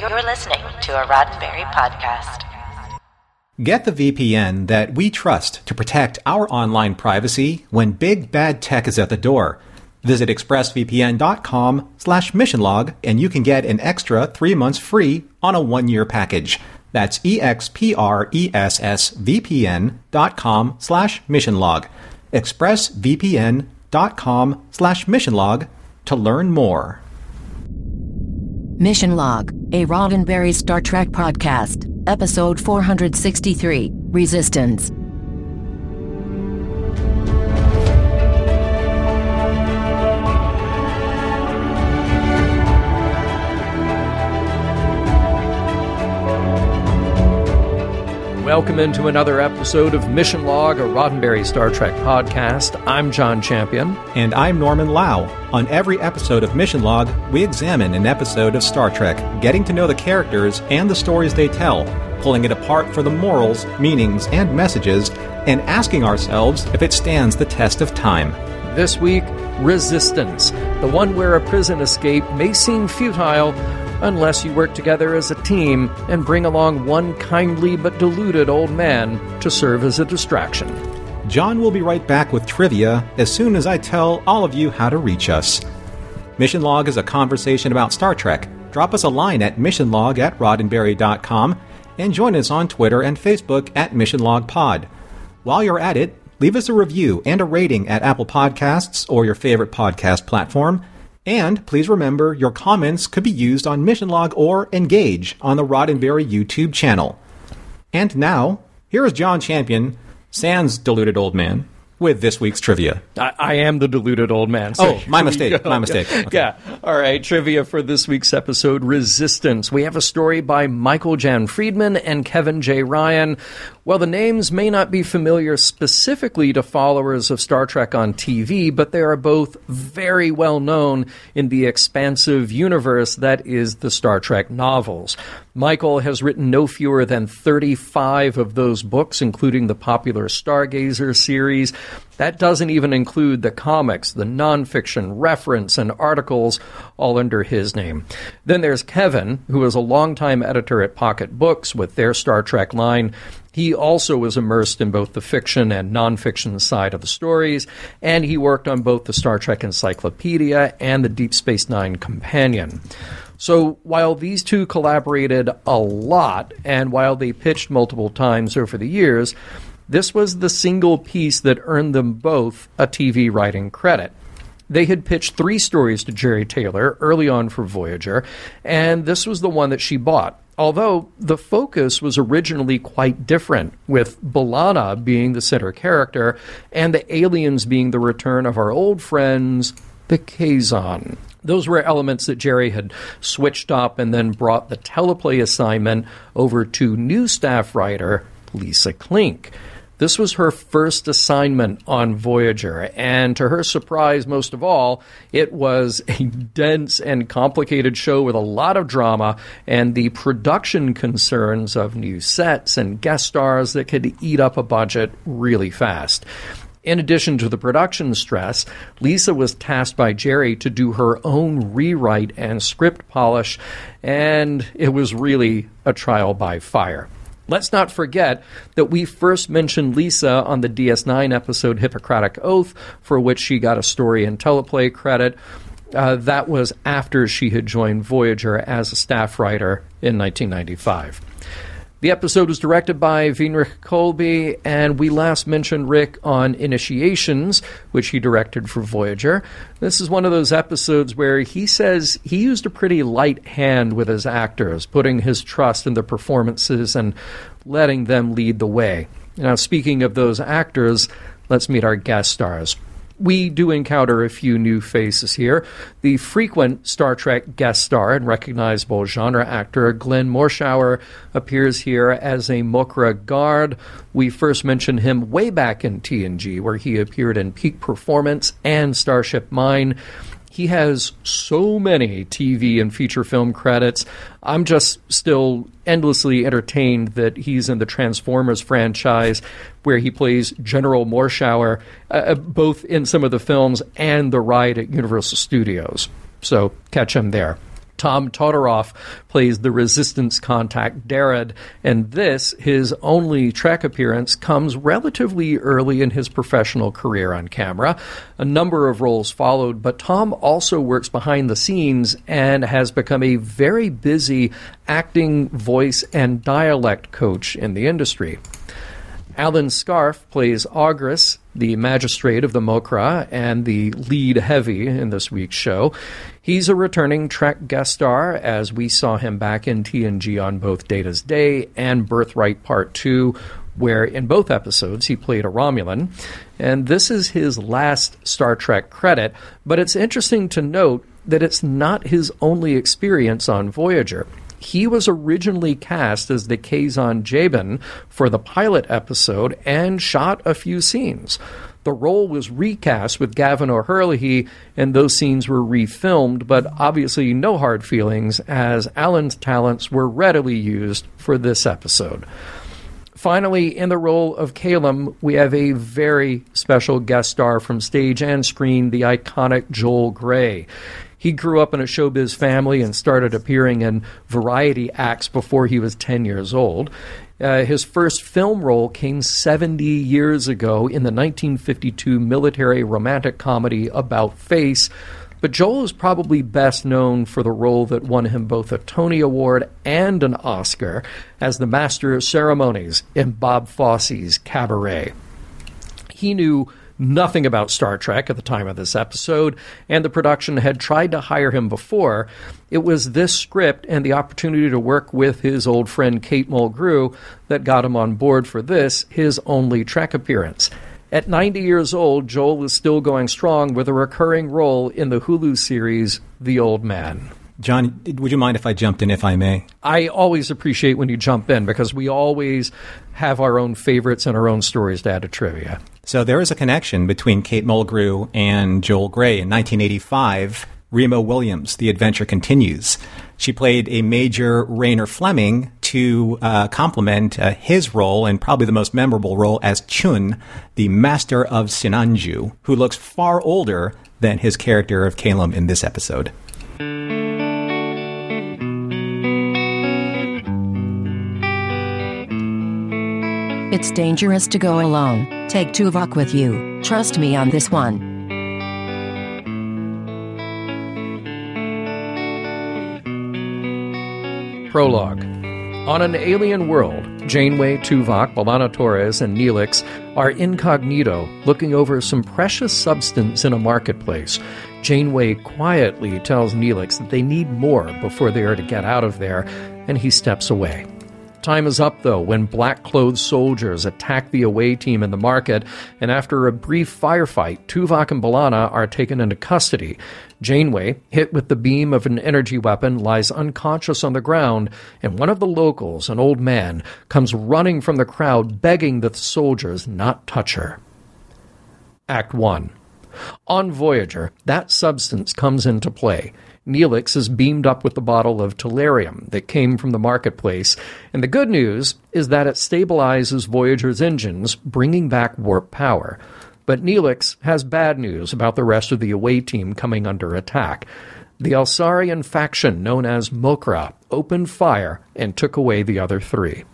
You're listening to a Roddenberry podcast. Get the VPN that we trust to protect our online privacy when big bad tech is at the door. Visit expressvpn.com slash missionlog and you can get an extra three months free on a one-year package. That's E-X-P-R-E-S-S-V-P-N dot com slash missionlog. expressvpn.com slash missionlog to learn more. Mission Log, a Roddenberry Star Trek podcast, episode 463 Resistance. Welcome into another episode of Mission Log, a Roddenberry Star Trek podcast. I'm John Champion. And I'm Norman Lau. On every episode of Mission Log, we examine an episode of Star Trek, getting to know the characters and the stories they tell, pulling it apart for the morals, meanings, and messages, and asking ourselves if it stands the test of time. This week, Resistance, the one where a prison escape may seem futile unless you work together as a team and bring along one kindly but deluded old man to serve as a distraction. John will be right back with trivia as soon as I tell all of you how to reach us. Mission Log is a conversation about Star Trek. Drop us a line at missionlog at roddenberry.com and join us on Twitter and Facebook at Mission Log Pod. While you're at it, leave us a review and a rating at Apple Podcasts or your favorite podcast platform. And please remember your comments could be used on Mission Log or Engage on the Roddenberry YouTube channel. And now, here is John Champion, Sans deluded old man, with this week's trivia. I, I am the deluded old man. so Oh, my mistake, my mistake. Okay. Yeah. All right. Trivia for this week's episode Resistance. We have a story by Michael Jan Friedman and Kevin J. Ryan. Well, the names may not be familiar specifically to followers of Star Trek on TV, but they are both very well known in the expansive universe that is the Star Trek novels. Michael has written no fewer than 35 of those books, including the popular Stargazer series. That doesn't even include the comics, the nonfiction, reference, and articles, all under his name. Then there's Kevin, who is a longtime editor at Pocket Books with their Star Trek line. He also was immersed in both the fiction and nonfiction side of the stories, and he worked on both the Star Trek Encyclopedia and the Deep Space Nine Companion. So while these two collaborated a lot, and while they pitched multiple times over the years, this was the single piece that earned them both a TV writing credit. They had pitched three stories to Jeri Taylor early on for Voyager, and this was the one that she bought. Although the focus was originally quite different, with B'Elanna being the center character and the aliens being the return of our old friends, the Kazon. Those were elements that Jeri had switched up and then brought the teleplay assignment over to new staff writer Lisa Klink. This was her first assignment on Voyager, and to her surprise, most of all, it was a dense and complicated show with a lot of drama and the production concerns of new sets and guest stars that could eat up a budget really fast. In addition to the production stress, Lisa was tasked by Jeri to do her own rewrite and script polish, and it was really a trial by fire. Let's not forget that we first mentioned Lisa on the DS9 episode Hippocratic Oath, for which she got a story and teleplay credit. Uh, that was after she had joined Voyager as a staff writer in 1995. The episode was directed by Winrich Kolbe, and we last mentioned Rick on Initiations, which he directed for Voyager. This is one of those episodes where he says he used a pretty light hand with his actors, putting his trust in the performances and letting them lead the way. Now, speaking of those actors, let's meet our guest stars. We do encounter a few new faces here. The frequent Star Trek guest star and recognizable genre actor Glenn Morshower appears here as a Mokra guard. We first mentioned him way back in TNG, where he appeared in Peak Performance and Starship Mine. He has so many TV and feature film credits. I'm just still endlessly entertained that he's in the Transformers franchise, where he plays General Morshower, uh, uh both in some of the films and the ride at Universal Studios. So catch him there. Tom Todoroff plays the resistance contact Darad, and this, his only Trek appearance, comes relatively early in his professional career on camera. A number of roles followed, but Tom also works behind the scenes and has become a very busy acting, voice, and dialect coach in the industry. Alan Scarfe plays Augris, the magistrate of the Mokra and the lead heavy in this week's show. He's a returning Trek guest star, as we saw him back in TNG on both Data's Day and Birthright Part 2, where in both episodes he played a Romulan. And this is his last Star Trek credit, but it's interesting to note that it's not his only experience on Voyager. He was originally cast as the Kazon Jabin for the pilot episode and shot a few scenes. The role was recast with Gavin O'Herlihy, and those scenes were refilmed, but obviously no hard feelings, as Alan's talents were readily used for this episode. Finally, in the role of Caylem, we have a very special guest star from stage and screen, the iconic Joel Grey. He grew up in a showbiz family and started appearing in variety acts before he was 10 years old. Uh, his first film role came 70 years ago in the 1952 military romantic comedy About Face. But Joel is probably best known for the role that won him both a Tony Award and an Oscar as the Master of Ceremonies in Bob Fosse's Cabaret. He knew nothing about Star Trek at the time of this episode, and the production had tried to hire him before. It was this script and the opportunity to work with his old friend Kate Mulgrew that got him on board for this, his only Trek appearance. At 90 years old, Joel is still going strong with a recurring role in the Hulu series The Old Man. John, would you mind if I jumped in, if I may? I always appreciate when you jump in because we always have our own favorites and our own stories to add to trivia. So there is a connection between Kate Mulgrew and Joel Grey. In 1985, Remo Williams, The Adventure Continues. She played a major Rayner Fleming to uh, complement uh, his role, and probably the most memorable role, as Chiun, the Master of Sinanju, who looks far older than his character of Caylem in this episode. It's dangerous to go alone. Take Tuvok with you. Trust me on this one. Prologue. On an alien world, Janeway, Tuvok, B'Elanna Torres, and Neelix are incognito looking over some precious substance in a marketplace. Janeway quietly tells Neelix that they need more before they are to get out of there, and he steps away. Time is up, though, when black clothed soldiers attack the away team in the market, and after a brief firefight, Tuvok and B'Elanna are taken into custody. Janeway, hit with the beam of an energy weapon, lies unconscious on the ground, and one of the locals, an old man, comes running from the crowd begging that the soldiers not touch her. Act 1 On Voyager, that substance comes into play. Neelix is beamed up with the bottle of tellurium that came from the marketplace, and the good news is that it stabilizes Voyager's engines, bringing back warp power. But Neelix has bad news about the rest of the away team coming under attack. The Elsarian faction known as Mokra opened fire and took away the other three.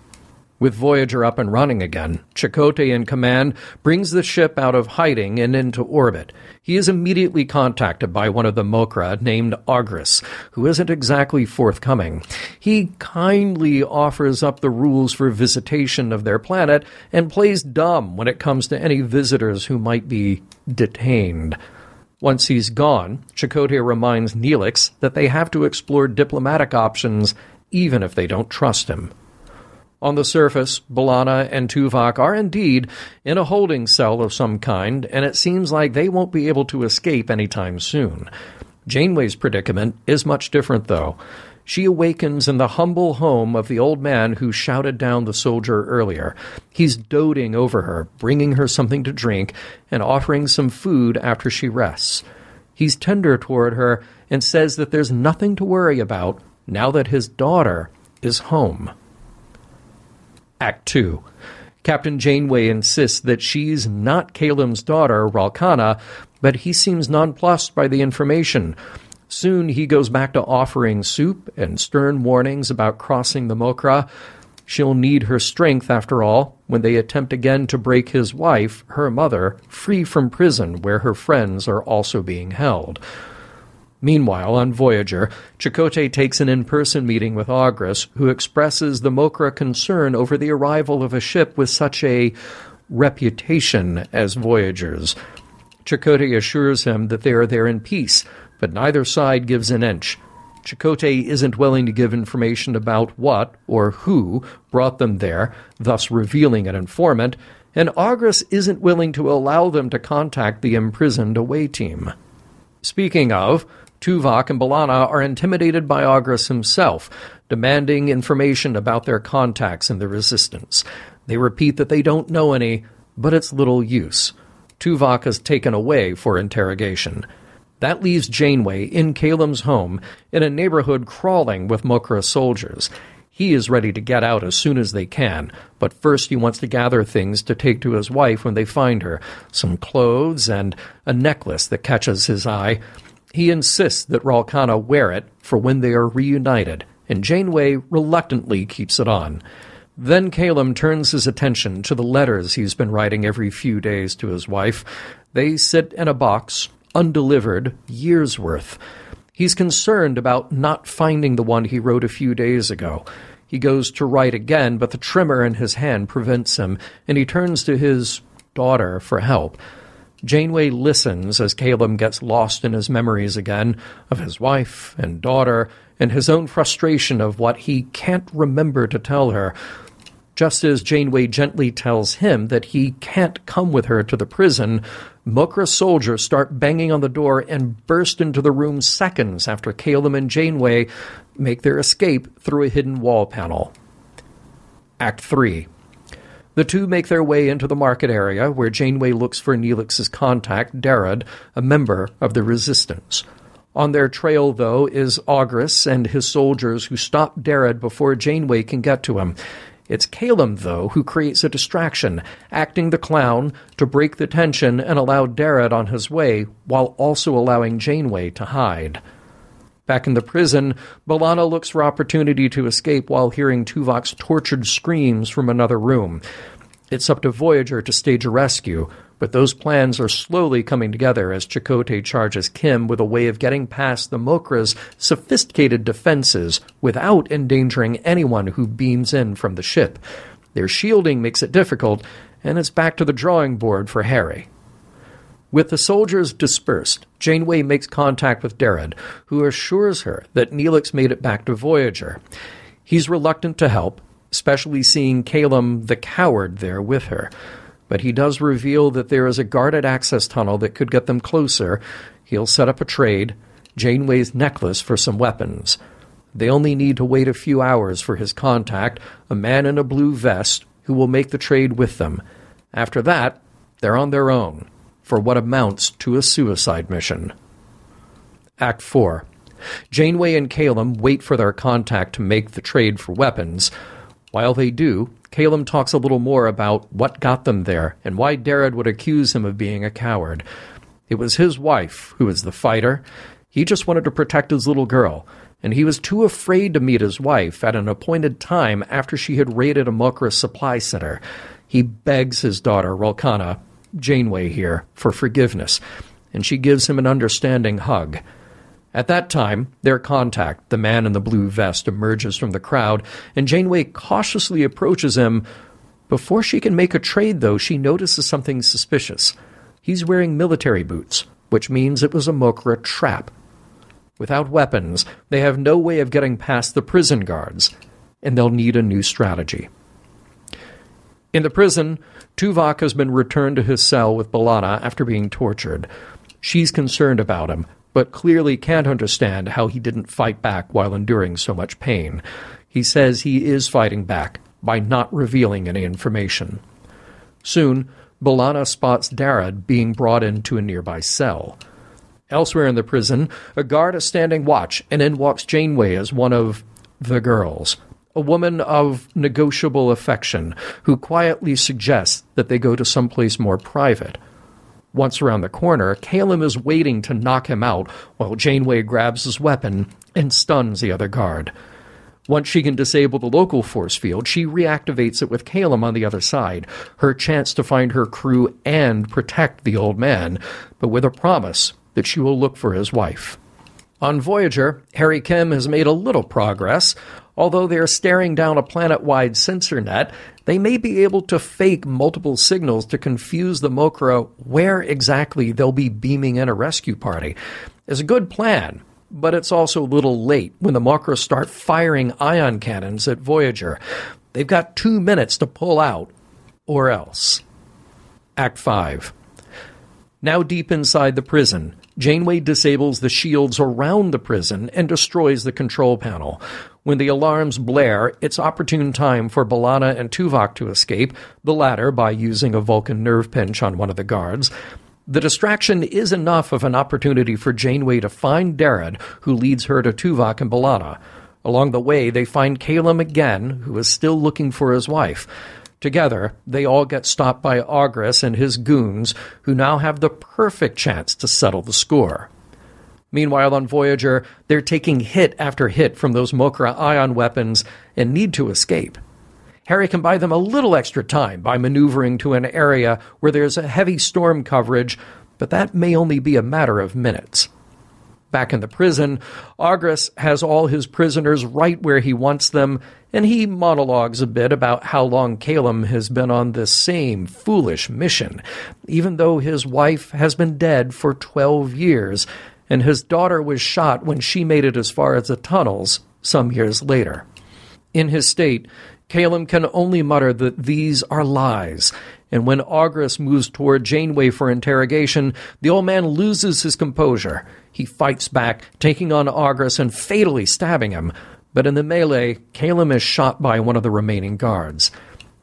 With Voyager up and running again, Chakotay in command brings the ship out of hiding and into orbit. He is immediately contacted by one of the Mokra named Augris, who isn't exactly forthcoming. He kindly offers up the rules for visitation of their planet and plays dumb when it comes to any visitors who might be detained. Once he's gone, Chakotay reminds Neelix that they have to explore diplomatic options even if they don't trust him. On the surface, B'Elanna and Tuvok are indeed in a holding cell of some kind, and it seems like they won't be able to escape anytime soon. Janeway's predicament is much different, though. She awakens in the humble home of the old man who shouted down the soldier earlier. He's doting over her, bringing her something to drink, and offering some food after she rests. He's tender toward her and says that there's nothing to worry about now that his daughter is home. Act 2. Captain Janeway insists that she's not Caylem's daughter, Ralkana, but he seems nonplussed by the information. Soon he goes back to offering soup and stern warnings about crossing the Mokra. She'll need her strength, after all, when they attempt again to break his wife, her mother, free from prison where her friends are also being held. Meanwhile, on Voyager, Chakotay takes an in person meeting with Augris, who expresses the Mokra concern over the arrival of a ship with such a reputation as Voyager's. Chakotay assures him that they are there in peace, but neither side gives an inch. Chakotay isn't willing to give information about what or who brought them there, thus revealing an informant, and Augris isn't willing to allow them to contact the imprisoned away team. Speaking of, Tuvok and B'Elanna are intimidated by Augris himself, demanding information about their contacts in the Resistance. They repeat that they don't know any, but it's little use. Tuvok is taken away for interrogation. That leaves Janeway in Caylem's home in a neighborhood crawling with Mokra soldiers. He is ready to get out as soon as they can, but first he wants to gather things to take to his wife when they find her some clothes and a necklace that catches his eye. He insists that Ralkana wear it for when they are reunited, and Janeway reluctantly keeps it on. Then Caylem turns his attention to the letters he's been writing every few days to his wife. They sit in a box, undelivered, years worth. He's concerned about not finding the one he wrote a few days ago. He goes to write again, but the tremor in his hand prevents him, and he turns to his daughter for help. Janeway listens as Caylem gets lost in his memories again of his wife and daughter and his own frustration of what he can't remember to tell her. Just as Janeway gently tells him that he can't come with her to the prison, Mokra soldiers start banging on the door and burst into the room seconds after Caylem and Janeway make their escape through a hidden wall panel. Act 3 the two make their way into the market area where Janeway looks for Neelix's contact, Darad, a member of the Resistance. On their trail, though, is Augris and his soldiers who stop Darad before Janeway can get to him. It's Caylem, though, who creates a distraction, acting the clown to break the tension and allow Darad on his way, while also allowing Janeway to hide. Back in the prison, B'Elanna looks for opportunity to escape while hearing Tuvok's tortured screams from another room. It's up to Voyager to stage a rescue, but those plans are slowly coming together as Chakotay charges Kim with a way of getting past the Mokra's sophisticated defenses without endangering anyone who beams in from the ship. Their shielding makes it difficult, and it's back to the drawing board for Harry. With the soldiers dispersed, Janeway makes contact with Darad, who assures her that Neelix made it back to Voyager. He's reluctant to help, especially seeing Caylem the coward there with her. But he does reveal that there is a guarded access tunnel that could get them closer. He'll set up a trade, Janeway's necklace for some weapons. They only need to wait a few hours for his contact, a man in a blue vest, who will make the trade with them. After that, they're on their own for what amounts to a suicide mission. Act 4. Janeway and Caylem wait for their contact to make the trade for weapons. While they do, Caylem talks a little more about what got them there and why Darad would accuse him of being a coward. It was his wife who was the fighter. He just wanted to protect his little girl, and he was too afraid to meet his wife at an appointed time after she had raided a Mokra supply center. He begs his daughter, Ralkana, Janeway here for forgiveness, and she gives him an understanding hug. At that time, their contact, the man in the blue vest, emerges from the crowd, and Janeway cautiously approaches him. Before she can make a trade, though, she notices something suspicious. He's wearing military boots, which means it was a Mokra trap. Without weapons, they have no way of getting past the prison guards, and they'll need a new strategy. In the prison, Tuvok has been returned to his cell with B'Elanna after being tortured. She's concerned about him, but clearly can't understand how he didn't fight back while enduring so much pain. He says he is fighting back by not revealing any information. Soon, B'Elanna spots Darad being brought into a nearby cell. Elsewhere in the prison, a guard is standing watch, and in walks Janeway as one of the girls, a woman of negotiable affection who quietly suggests that they go to someplace more private. Once around the corner, Caylem is waiting to knock him out while Janeway grabs his weapon and stuns the other guard. Once she can disable the local force field, she reactivates it with Caylem on the other side, her chance to find her crew and protect the old man, but with a promise that she will look for his wife. On Voyager, Harry Kim has made a little progress. Although they are staring down a planet wide sensor net, they may be able to fake multiple signals to confuse the Mokra where exactly they'll be beaming in a rescue party. It's a good plan, but it's also a little late when the Mokra start firing ion cannons at Voyager. They've got two minutes to pull out, or else. Act 5. Now deep inside the prison, Janeway disables the shields around the prison and destroys the control panel. When the alarms blare, it's opportune time for B'Elanna and Tuvok to escape, the latter by using a Vulcan nerve pinch on one of the guards. The distraction is enough of an opportunity for Janeway to find Darad, who leads her to Tuvok and B'Elanna. Along the way, they find Caylem again, who is still looking for his wife. Together, they all get stopped by Augris and his goons, who now have the perfect chance to settle the score. Meanwhile, on Voyager, they're taking hit after hit from those Mokra ion weapons and need to escape. Harry can buy them a little extra time by maneuvering to an area where there's a heavy storm coverage, but that may only be a matter of minutes. Back in the prison, Augris has all his prisoners right where he wants them, and he monologues a bit about how long Caylem has been on this same foolish mission, even though his wife has been dead for 12 years, and his daughter was shot when she made it as far as the tunnels some years later. In his state, Caylem can only mutter that these are lies, and when Augris moves toward Janeway for interrogation, the old man loses his composure. He fights back, taking on Augris and fatally stabbing him, but in the melee, Caylem is shot by one of the remaining guards.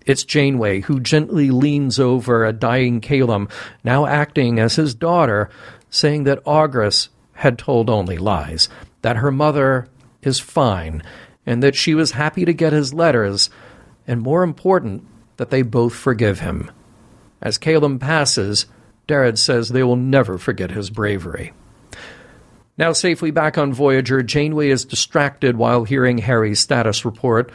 It's Janeway who gently leans over a dying Caylem, now acting as his daughter, saying that Augris had told only lies, that her mother is fine, and that she was happy to get his letters, and more important, that they both forgive him. As Caylem passes, Darad says they will never forget his bravery. Now safely back on Voyager, Janeway is distracted while hearing Harry's status report.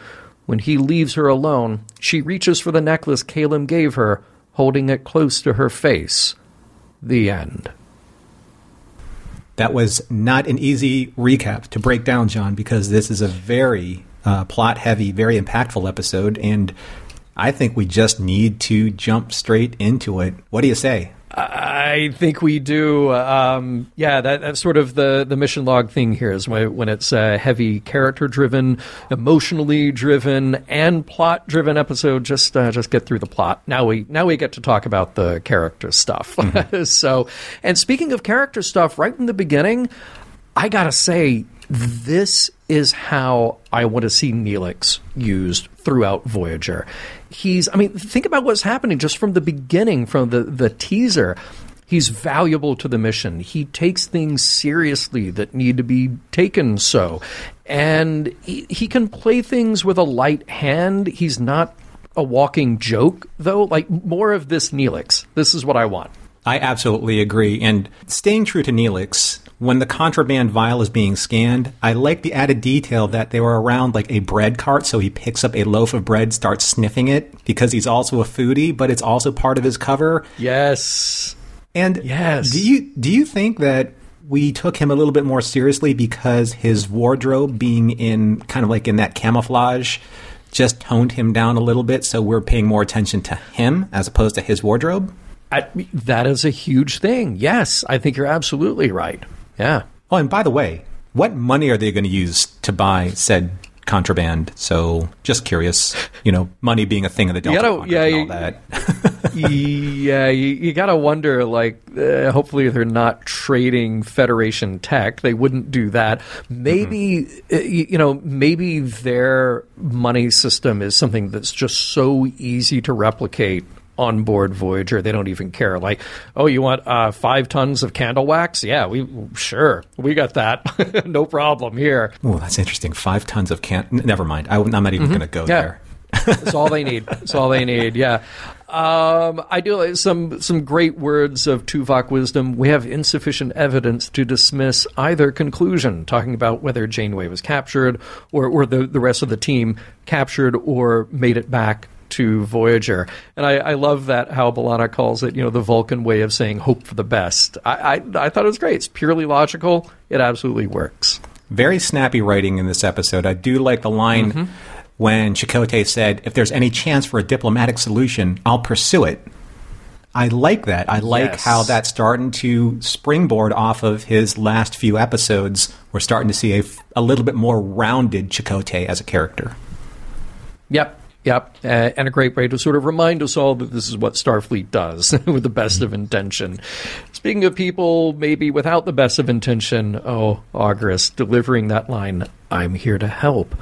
When he leaves her alone, she reaches for the necklace Caylem gave her, holding it close to her face. The end. That was not an easy recap to break down, John, because this is a very uh, plot heavy, very impactful episode, and I think we just need to jump straight into it. What do you say? I think we do. Um, yeah, that, that's sort of the, the mission log thing here is when, when it's a heavy character driven, emotionally driven, and plot driven episode. Just uh, just get through the plot. Now we now we get to talk about the character stuff. Mm-hmm. so, and speaking of character stuff, right from the beginning, I gotta say this is how I want to see Neelix used throughout Voyager. He's, I mean, think about what's happening just from the beginning, from the, the teaser. He's valuable to the mission. He takes things seriously that need to be taken so. And he, he can play things with a light hand. He's not a walking joke, though. Like, more of this Neelix. This is what I want. I absolutely agree. And staying true to Neelix, when the contraband vial is being scanned, I like the added detail that they were around like a bread cart, so he picks up a loaf of bread, starts sniffing it because he's also a foodie, but it's also part of his cover. Yes. And yes. do you do you think that we took him a little bit more seriously because his wardrobe being in kind of like in that camouflage just toned him down a little bit so we're paying more attention to him as opposed to his wardrobe? I, that is a huge thing. Yes, I think you're absolutely right. Yeah. Oh, and by the way, what money are they going to use to buy said contraband. So just curious, you know, money being a thing of the Delta gotta- yeah, and all you- that. yeah, you, you got to wonder. Like, uh, hopefully, they're not trading Federation tech. They wouldn't do that. Maybe, uh, you, you know, maybe their money system is something that's just so easy to replicate on board Voyager. They don't even care. Like, oh, you want uh, five tons of candle wax? Yeah, we sure we got that. no problem here. Oh, that's interesting. Five tons of can. Never mind. I, am not even going to go Mm-hmm. Yeah. there. That's all they need. That's all they need. Yeah. Um, I do like some some great words of Tuvok wisdom. We have insufficient evidence to dismiss either conclusion, talking about whether Janeway was captured or, or the, the rest of the team captured or made it back to Voyager. And I, I love that how B'Elanna calls it, you know, the Vulcan way of saying hope for the best. I, I, I thought it was great. It's purely logical. It absolutely works. Very snappy writing in this episode. I do like the line Mm-hmm. when Chakotay said, "If there's any chance for a diplomatic solution, I'll pursue it." I like that. I like Yes. how that's starting to springboard off of his last few episodes. We're starting to see a, a little bit more rounded Chakotay as a character. Yep. Yep, uh, and a great way to sort of remind us all that this is what Starfleet does with the best of intention. Speaking of people maybe without the best of intention, oh, Auguras delivering that line, I'm here to help.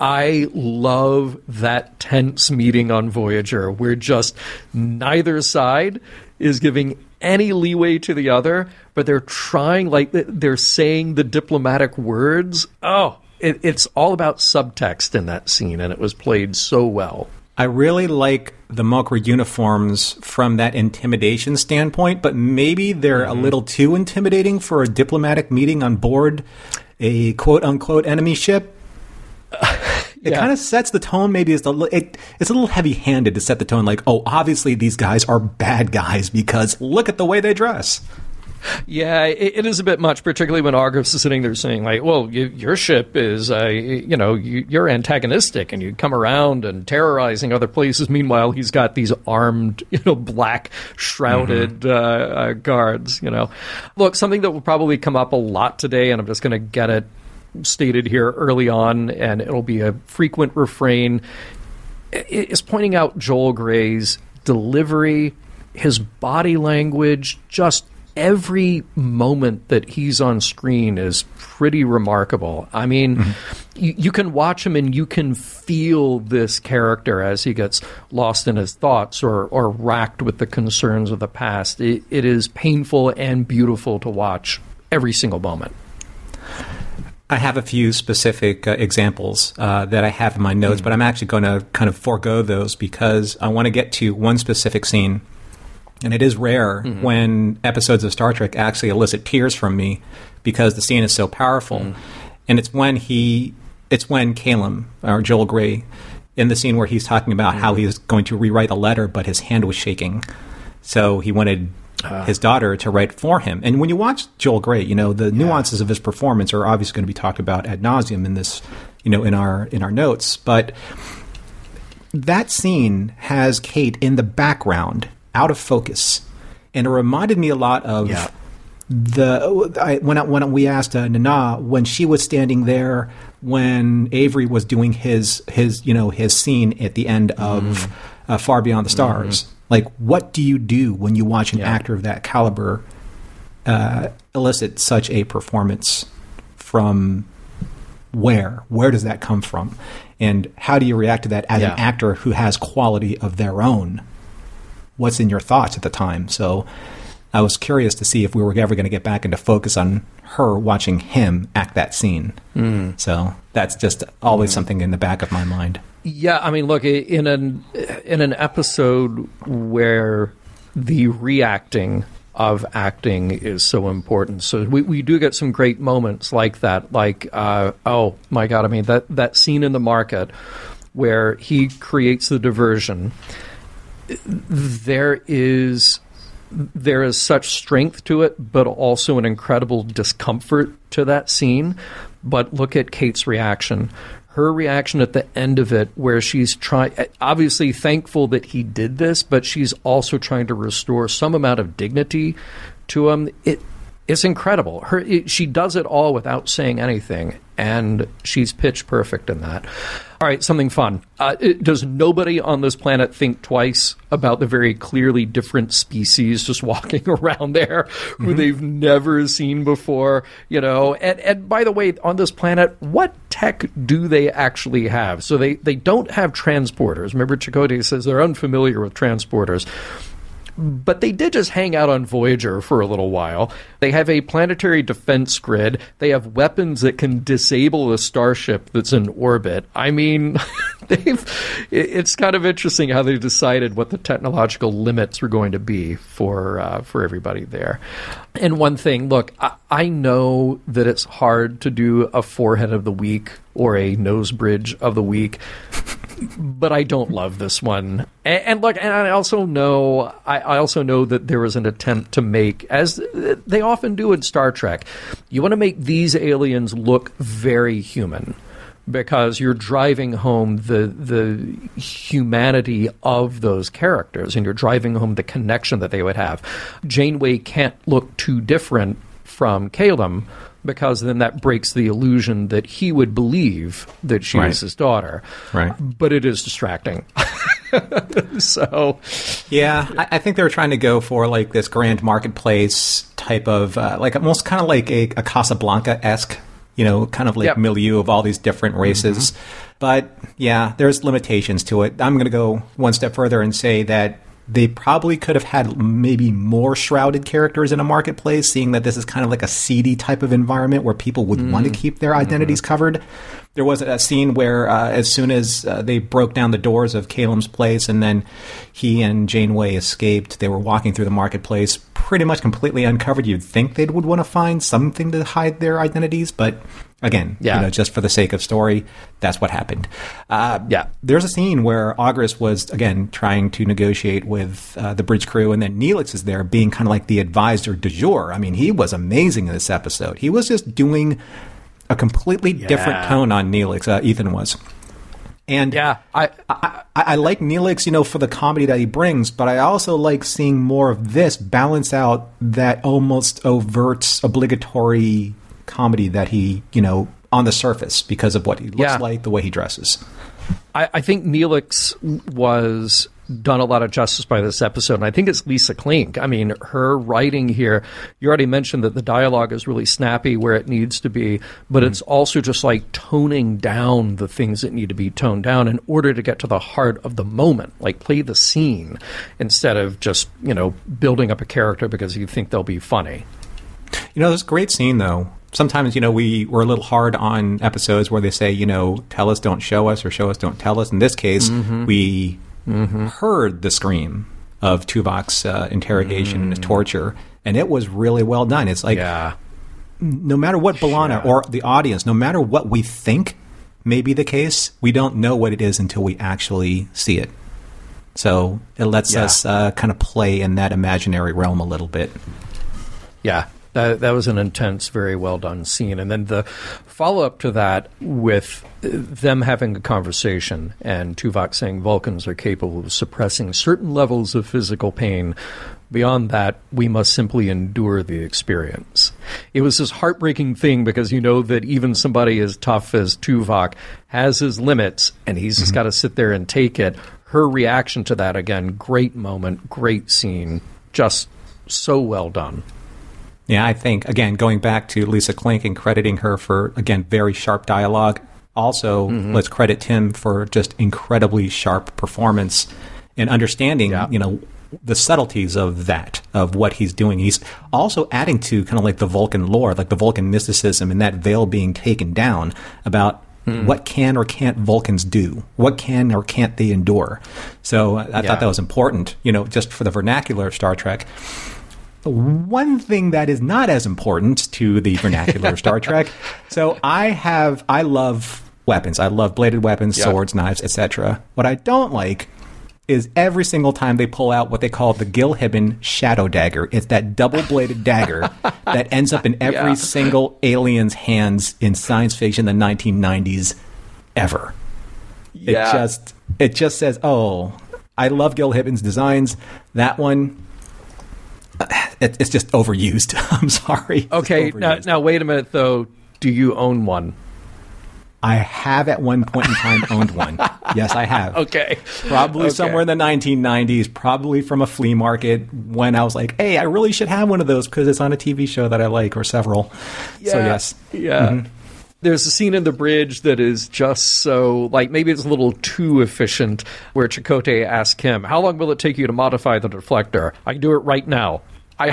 I love that tense meeting on Voyager where just neither side is giving any leeway to the other, but they're trying, like, they're saying the diplomatic words. Oh, it, it's all about subtext in that scene, and it was played so well. I really like the Mokra uniforms from that intimidation standpoint, but maybe they're a mm-hmm. little too intimidating for a diplomatic meeting on board a quote unquote enemy ship. It Yeah. kind of sets the tone. Maybe it's a li- it, it's a little heavy handed to set the tone. Like, oh, obviously these guys are bad guys because look at the way they dress. Yeah, it, it is a bit much, particularly when Argos is sitting there saying, like, well, you, your ship is, uh, you know, you, you're antagonistic and you come around and terrorizing other places. Meanwhile, he's got these armed, you know, black shrouded uh, uh, guards, you know. Look, something that will probably come up a lot today, and I'm just going to get it stated here early on, and it'll be a frequent refrain, is pointing out Joel Grey's delivery, his body language, just every moment that he's on screen is pretty remarkable. I mean, you, you can watch him and you can feel this character as he gets lost in his thoughts or, or racked with the concerns of the past. It, it is painful and beautiful to watch every single moment. I have a few specific uh, examples uh, that I have in my notes, but I'm actually going to kind of forego those because I want to get to one specific scene. And it is rare mm-hmm. when episodes of Star Trek actually elicit tears from me because the scene is so powerful. Mm. And it's when he, it's when Caylem or Joel Grey, in the scene where he's talking about how mm-hmm. he is going to rewrite a letter, but his hand was shaking, so he wanted ah. his daughter to write for him. And when you watch Joel Grey, you know the nuances of his performance are obviously going to be talked about ad nauseum in this, you know, in our in our notes. But that scene has Kate in the background, out of focus, and it reminded me a lot of Yeah. the I, when I, when we asked uh, Nana when she was standing there when Avery was doing his his you know his scene at the end of uh, Far Beyond the Stars. Like, what do you do when you watch an Yeah. actor of that caliber uh, elicit such a performance from where? Where does that come from? And how do you react to that as Yeah. an actor who has quality of their own? What's in your thoughts at the time? So I was curious to see if we were ever going to get back into focus on her watching him act that scene. So that's just always something in the back of my mind. Yeah, I mean, look in an in an episode where the reacting of acting is so important. So we, we do get some great moments like that. Like, uh, oh my god, I mean that that scene in the market where he creates the diversion. There is there is such strength to it, but also an incredible discomfort to that scene. But look at Kate's reaction. Her reaction at the end of it, where she's trying, obviously thankful that he did this, but she's also trying to restore some amount of dignity to him. It it's incredible. Her it, she does it all without saying anything, and she's pitch perfect in that. All right, something fun. Uh, it, does nobody on this planet think twice about the very clearly different species just walking around there who Mm-hmm. they've never seen before? You know, and and by the way, on this planet, what tech do they actually have? So they they don't have transporters. Remember, Chakotay says they're unfamiliar with transporters but they did just hang out on Voyager for a little while. They have a planetary defense grid. They have weapons that can disable a starship that's in orbit. I mean, they've. It's kind of interesting how they decided what the technological limits were going to be for uh, for everybody there. And one thing, look, I, I know that it's hard to do a forehead of the week or a nose bridge of the week but I don't love this one. And, and look, and I also know, I, I also know that there was an attempt to make, as they often do in Star Trek, you want to make these aliens look very human. Because you're driving home the the humanity of those characters, and you're driving home the connection that they would have. Janeway can't look too different from Caleb because then that breaks the illusion that he would believe that she Right. is his daughter. Right. But it is distracting. so, Yeah, I, I think they were trying to go for like this grand marketplace type of, uh, like almost kind of like a, a Casablanca esque, you know, kind of like Yep. milieu of all these different races. But yeah, there's limitations to it. I'm going to go one step further and say that they probably could have had maybe more shrouded characters in a marketplace, seeing that this is kind of like a seedy type of environment where people would want to keep their identities covered. There was a scene where, uh, as soon as uh, they broke down the doors of Caleb's place and then he and Janeway escaped, they were walking through the marketplace pretty much completely uncovered. You'd think they would want to find something to hide their identities, but again, Yeah. you know, just for the sake of story, that's what happened. Uh, Yeah. there's a scene where August was again trying to negotiate with uh, the bridge crew, and then Neelix is there being kind of like the advisor du jour. I mean, he was amazing in this episode. He was just doing a completely different tone on Neelix. Uh, Ethan was. And yeah, I, I, I I like Neelix, you know, for the comedy that he brings, but I also like seeing more of this balance out that almost overt, obligatory comedy that he, you know, on the surface because of what he looks Yeah. like, the way he dresses. I, I think Neelix was done a lot of justice by this episode, and I think it's Lisa Klink. I mean, her writing here, you already mentioned that the dialogue is really snappy where it needs to be, but mm-hmm. it's also just like toning down the things that need to be toned down in order to get to the heart of the moment, like play the scene instead of just, you know, building up a character because you think they'll be funny. You know, this great scene though. Sometimes, you know, we we're a little hard on episodes where they say, you know, tell us, don't show us, or show us, don't tell us. In this case, we heard the scream of Tuvok's uh, interrogation and his torture, and it was really well done. It's like Yeah. no matter what B'Elanna or the audience, no matter what we think may be the case, we don't know what it is until we actually see it. So it lets Yeah. us uh, kind of play in that imaginary realm a little bit. Yeah, that that was an intense, very well done scene, and then the follow up to that with them having a conversation and Tuvok saying Vulcans are capable of suppressing certain levels of physical pain. Beyond that, we must simply endure the experience. It was this heartbreaking thing because you know that even somebody as tough as Tuvok has his limits, and he's just mm-hmm. got to sit there and take it. Her reaction to that again, great moment, great scene, just so well done. Yeah, I think again going back to Lisa Klink and crediting her for again very sharp dialogue. Also, mm-hmm. let's credit Tim for just incredibly sharp performance and understanding, Yeah. you know, the subtleties of that of what he's doing. He's also adding to kind of like the Vulcan lore, like the Vulcan mysticism and that veil being taken down about hmm. what can or can't Vulcans do? What can or can't they endure? So I, I Yeah. thought that was important, you know, just for the vernacular of Star Trek. One thing that is not as important to the vernacular of Star Trek. So I have, I love weapons. I love bladed weapons, Yeah. swords, knives, etc. What I don't like is every single time they pull out what they call the Gil Hibben Shadow Dagger. It's that double bladed dagger that ends up in every Yeah. single alien's hands in science fiction in the 1990s ever. It just it just says, "Oh, I love Gil Hibben's designs. That one it, it's just overused. I'm sorry. Okay, now, now wait a minute though. Do you own one? I have at one point in time owned one. Yes, I have. Okay, Probably Okay. somewhere in the 1990s, probably from a flea market when I was like, hey, I really should have one of those because it's on a TV show that I like or several. So, Yeah, yes. Yeah. Mm-hmm. There's a scene in the bridge that is just so like maybe it's a little too efficient where Chakotay asks him, "How long will it take you to modify the deflector?" I can do it right now. I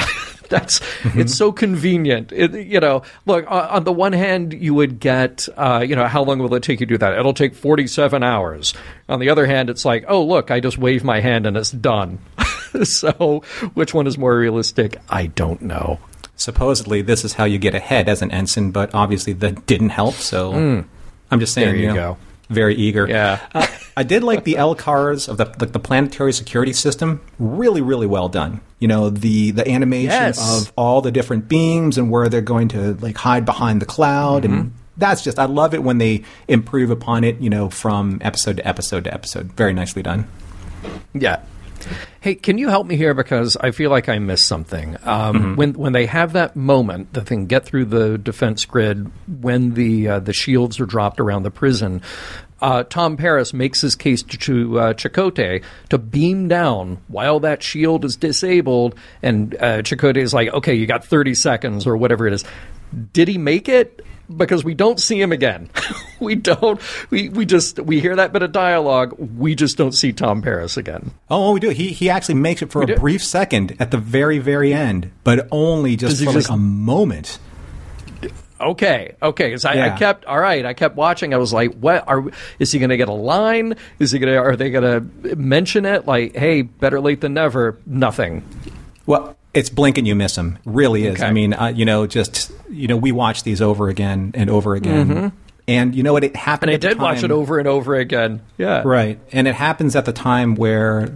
that's it's so convenient. It, you know, look on, on the one hand, you would get uh, you know how long will it take you to do that? It'll take 47 hours. On the other hand, it's like, oh look, I just wave my hand and it's done. so, which one is more realistic? I don't know. Supposedly, this is how you get ahead as an ensign, but obviously that didn't help. So, I'm just saying. There you know, go. very eager. Yeah. Uh, I did like the LCARS of the like the planetary security system. Really, really well done. You know the the animation Yes. of all the different beams and where they're going to like hide behind the cloud Mm-hmm. and. That's just I love it when they improve upon it, you know, from episode to episode to episode. Very nicely done. Yeah. Hey, can you help me here because I feel like I missed something. Um, When when they have that moment the thing get through the defense grid when the uh, the shields are dropped around the prison, uh, Tom Paris makes his case to, to uh, Chakotay to beam down while that shield is disabled, and uh, Chakotay is like, "Okay, you got thirty seconds or whatever it is." Did he make it? Because we don't see him again. we don't. We we just we hear that bit of dialogue. We just don't see Tom Paris again. Oh, oh we do. He he actually makes it for a do? brief second at the very very end, but only just for just- like a moment. Okay, okay. Because I, I kept all right. I kept watching. I was like, "What are? Is he going to get a line? Is he going to? Are they going to mention it? Like, hey, better late than never. Nothing. Well, it's blink and you miss him. Really is. Okay. I mean, uh, you know, just you know, we watch these over again and over again, and you know what? It happened. Mm-hmm. And I did watch it over and over again. Yeah, Right, and it happens at the time where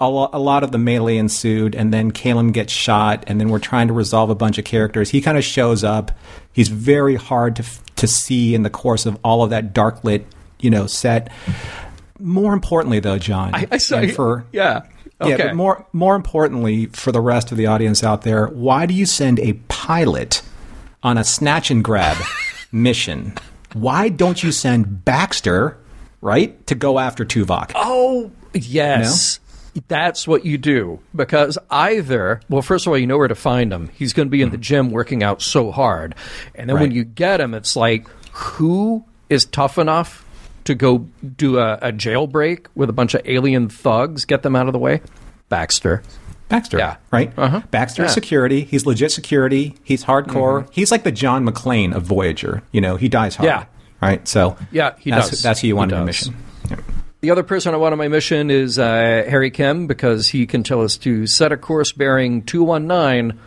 a, lo- a lot of the melee ensued, and then Caylem gets shot, and then we're trying to resolve a bunch of characters. He kind of shows up. He's very hard to f- to see in the course of all of that dark lit, you know, set. More importantly, though, John, I, I saw. for yeah. Okay. yeah, but more more importantly for the rest of the audience out there, why do you send a pilot on a snatch and grab mission? Why don't you send Baxter, right, to go after Tuvok? Oh, yes. That's what you do because either, well, first of all, you know where to find him. He's going to be in the mm-hmm. gym working out so hard. And then when you get him, it's like, who is tough enough to go do a, a jailbreak with a bunch of alien thugs, get them out of the way? Baxter. Baxter, Yeah. right? Uh-huh. Baxter's Yeah. Mm-hmm. security. He's legit security. He's hardcore. He's like the John McClane of Voyager. You know, he dies hard. Yeah. Right. So Yeah, he that's, does. That's who you want in a mission. Yeah. The other person I want on my mission is uh, Harry Kim because he can tell us to set a course bearing 219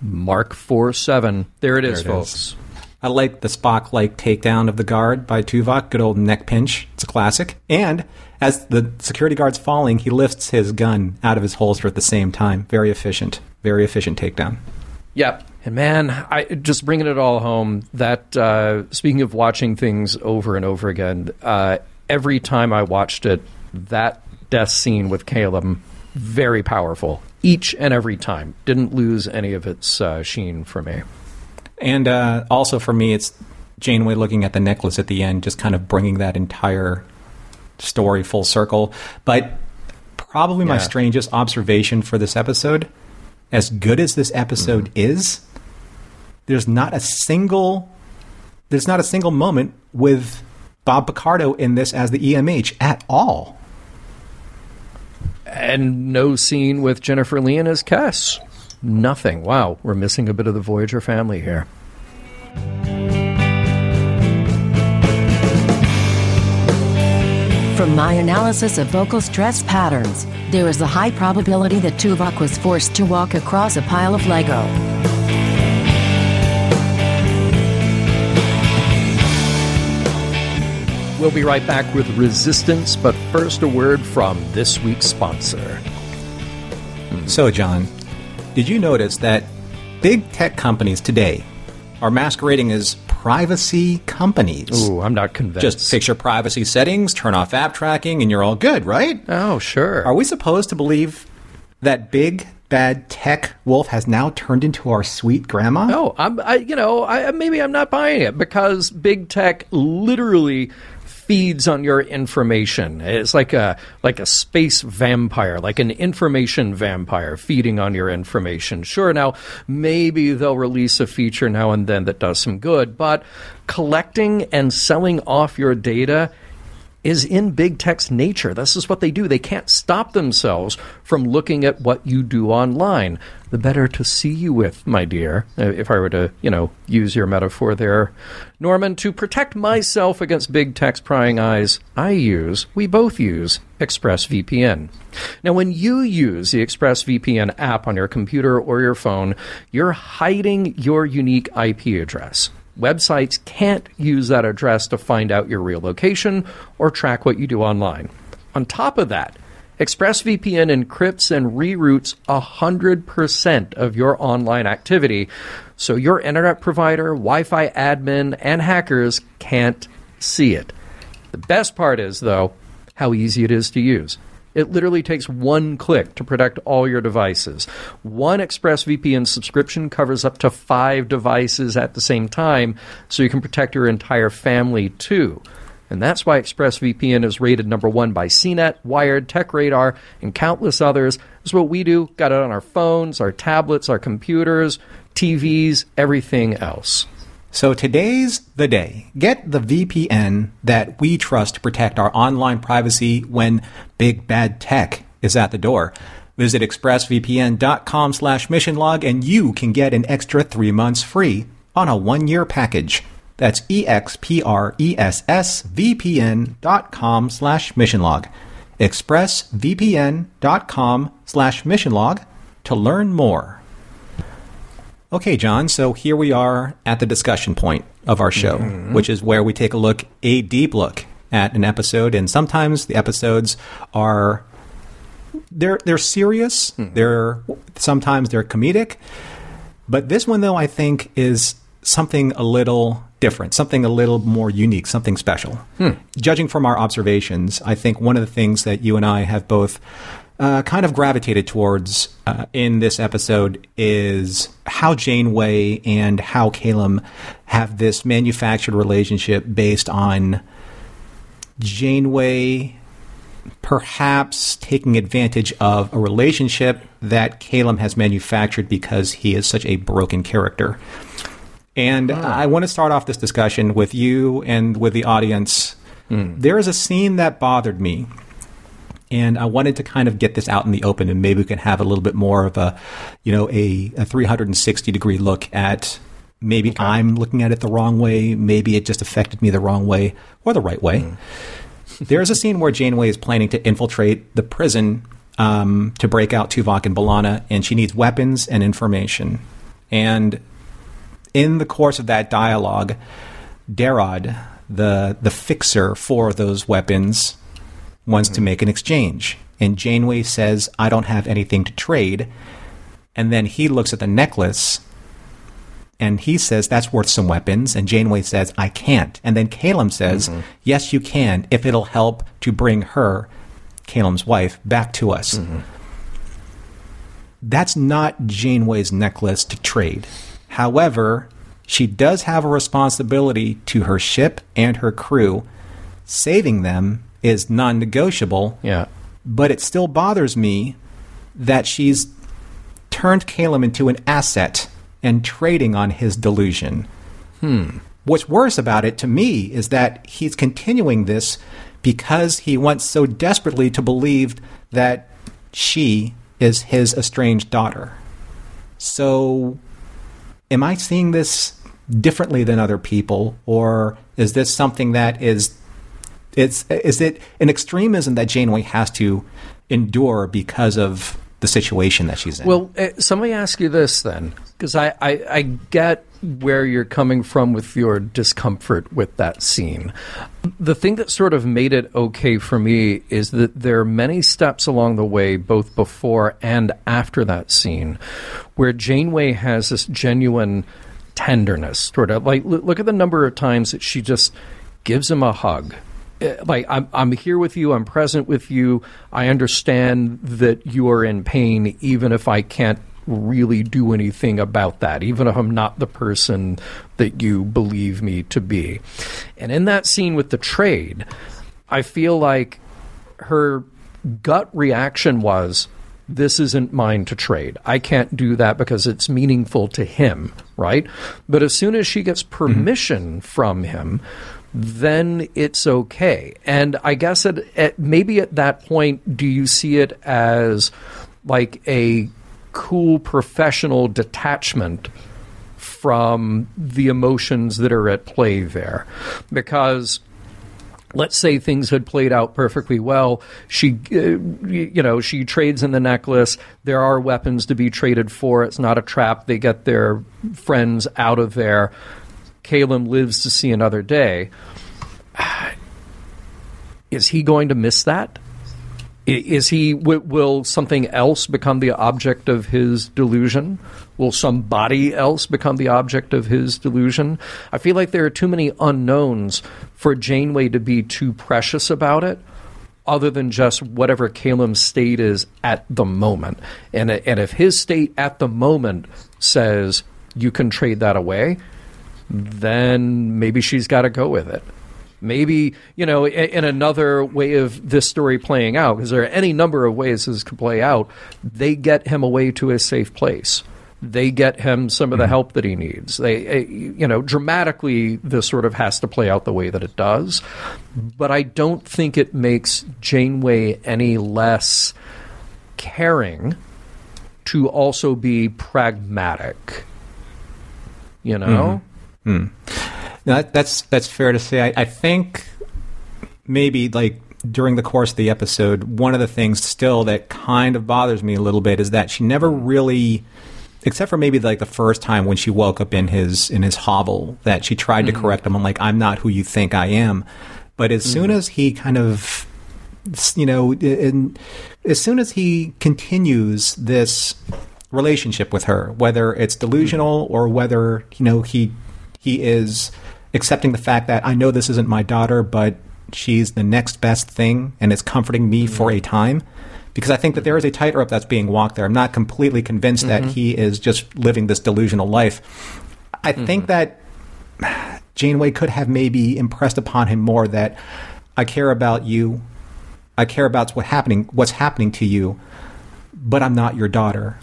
Mark 47. There it is, There it is. I like the Spock like takedown of the guard by Tuvok. Good old neck pinch. It's a classic. And as the security guard's falling, he lifts his gun out of his holster at the same time. Very efficient. Very efficient takedown. Yep. And man, I just bringing it all home. That uh, speaking of watching things over and over again, uh, every time I watched it, that death scene with Caylem, very powerful. Each and every time, didn't lose any of its uh, sheen for me. And uh, also for me, it's Janeway looking at the necklace at the end, just kind of bringing that entire story full circle. But probably my strangest observation for this episode, as good as this episode Mm-hmm. is, there's not a single there's not a single moment with Bob Picardo in this as the EMH at all. And no scene with Jennifer Lien as Kes. Nothing. Wow, we're missing a bit of the Voyager family here. From my analysis of vocal stress patterns, there is a high probability that Tuvok was forced to walk across a pile of Lego. We'll be right back with Resistance, but first a word from this week's sponsor. So, John, did you notice that big tech companies today are masquerading as privacy companies? Ooh, I'm not convinced. Just fix your privacy settings, turn off app tracking, and you're all good, right? Oh, sure. Are we supposed to believe that big bad tech wolf has now turned into our sweet grandma? No, I'm, I, you know, I, maybe I'm not buying it because big tech literally feeds on your information. It's like a like a space vampire, like an information vampire feeding on your information. Sure, now maybe they'll release a feature now and then that does some good, but collecting and selling off your data is in big tech's nature. This is what they do. They can't stop themselves from looking at what you do online. The better to see you with, my dear, uh, if I were to, you know, use your metaphor there. Norman, to protect myself against big tech's prying eyes, I use, we both use, ExpressVPN. Now, when you use the ExpressVPN app on your computer or your phone, you're hiding your unique IP address. Websites can't use that address to find out your real location or track what you do online. On top of that, ExpressVPN encrypts and reroutes 100% of your online activity, so your internet provider, Wi Fi admin, and hackers can't see it. The best part is, though, how easy it is to use. It literally takes one click to protect all your devices. One ExpressVPN subscription covers up to five devices at the same time, so you can protect your entire family too. And that's why ExpressVPN is rated number one by CNET, Wired, TechRadar, and countless others. That's what we do. Got it on our phones, our tablets, our computers, TVs, everything else. So today's the day. Get the VPN that we trust to protect our online privacy when big bad tech is at the door. Visit expressvpn.com slash missionlog and you can get an extra three months free on a one-year package. That's E-X-P-R-E-S-S-V-P-N dot com slash missionlog. expressvpn.com slash missionlog to learn more. Okay, John, so here we are at the discussion point of our show, mm-hmm. which is where we take a look, a deep look at an episode, and sometimes the episodes are they're they're serious, mm-hmm. they're sometimes they're comedic, but this one though I think is something a little different, something a little more unique, something special. Hmm. Judging from our observations, I think one of the things that you and I have both uh, kind of gravitated towards uh, in this episode is how Janeway and how Caylem have this manufactured relationship based on Janeway perhaps taking advantage of a relationship that Caylem has manufactured because he is such a broken character. And oh. I want to start off this discussion with you and with the audience. Mm. There is a scene that bothered me and I wanted to kind of get this out in the open, and maybe we can have a little bit more of a, you know, a, a 360 degree look at maybe okay. I'm looking at it the wrong way, maybe it just affected me the wrong way or the right way. Mm. There's a scene where Janeway is planning to infiltrate the prison um, to break out Tuvok and B'Elanna, and she needs weapons and information. And in the course of that dialogue, Darod, the the fixer for those weapons, wants mm-hmm. to make an exchange. And Janeway says, I don't have anything to trade. And then he looks at the necklace and he says, That's worth some weapons. And Janeway says, I can't. And then Caylem says, mm-hmm. Yes, you can, if it'll help to bring her, Caylem's wife, back to us. Mm-hmm. That's not Janeway's necklace to trade. However, she does have a responsibility to her ship and her crew, saving them is non negotiable. Yeah. But it still bothers me that she's turned Caylem into an asset and trading on his delusion. Hmm. What's worse about it to me is that he's continuing this because he wants so desperately to believe that she is his estranged daughter. So, am I seeing this differently than other people, or is this something that is it's is it an extremism that Janeway has to endure because of the situation that she's in? Well, uh, somebody ask you this then, because I, I, I get where you're coming from with your discomfort with that scene. The thing that sort of made it okay for me is that there are many steps along the way, both before and after that scene, where Janeway has this genuine tenderness toward it. Like, look at the number of times that she just gives him a hug like I'm I'm here with you, I'm present with you. I understand that you are in pain, even if I can't really do anything about that, even if I'm not the person that you believe me to be. And in that scene with the trade, I feel like her gut reaction was this isn't mine to trade. I can't do that because it's meaningful to him, right? But as soon as she gets permission mm-hmm. from him, then it's okay. And I guess at, at, maybe at that point, do you see it as like a cool professional detachment from the emotions that are at play there? Because let's say things had played out perfectly well. She uh, you know she trades in the necklace. There are weapons to be traded for. It's not a trap. They get their friends out of there Caylem lives to see another day is he going to miss that? Is he will something else become the object of his delusion? Will somebody else become the object of his delusion? I feel like there are too many unknowns for janeway to be too precious about it other than just whatever Caylem's state is at the moment. And and if his state at the moment says you can trade that away then maybe she's got to go with it Maybe, you know, in, another way of this story playing out, because there are any number of ways this could play out, they get him away to a safe place they get him some of the mm-hmm. help that he needs. They, you know, dramatically, this sort of has to play out the way that it does. But I don't think it makes Janeway any less caring to also be pragmatic. You know? Mm-hmm. Mm that, that's that's fair to say. I, I think maybe like during the course of the episode, one of the things still that kind of bothers me a little bit is that she never really except for maybe like the first time when she woke up in his in his hovel that she tried mm-hmm. to correct him I'm like I'm not who you think I am but as mm-hmm. soon as he kind of you know in, as soon as he continues this relationship with her whether it's delusional or whether you know he he is accepting the fact that I know this isn't my daughter, but she's the next best thing and it's comforting me mm-hmm. for a time. Because I think that there is a tightrope that's being walked there. I'm not completely convinced mm-hmm. that he is just living this delusional life. I mm-hmm. think that Janeway could have maybe impressed upon him more that I care about you. I care about what's happening, what's happening to you, but I'm not your daughter.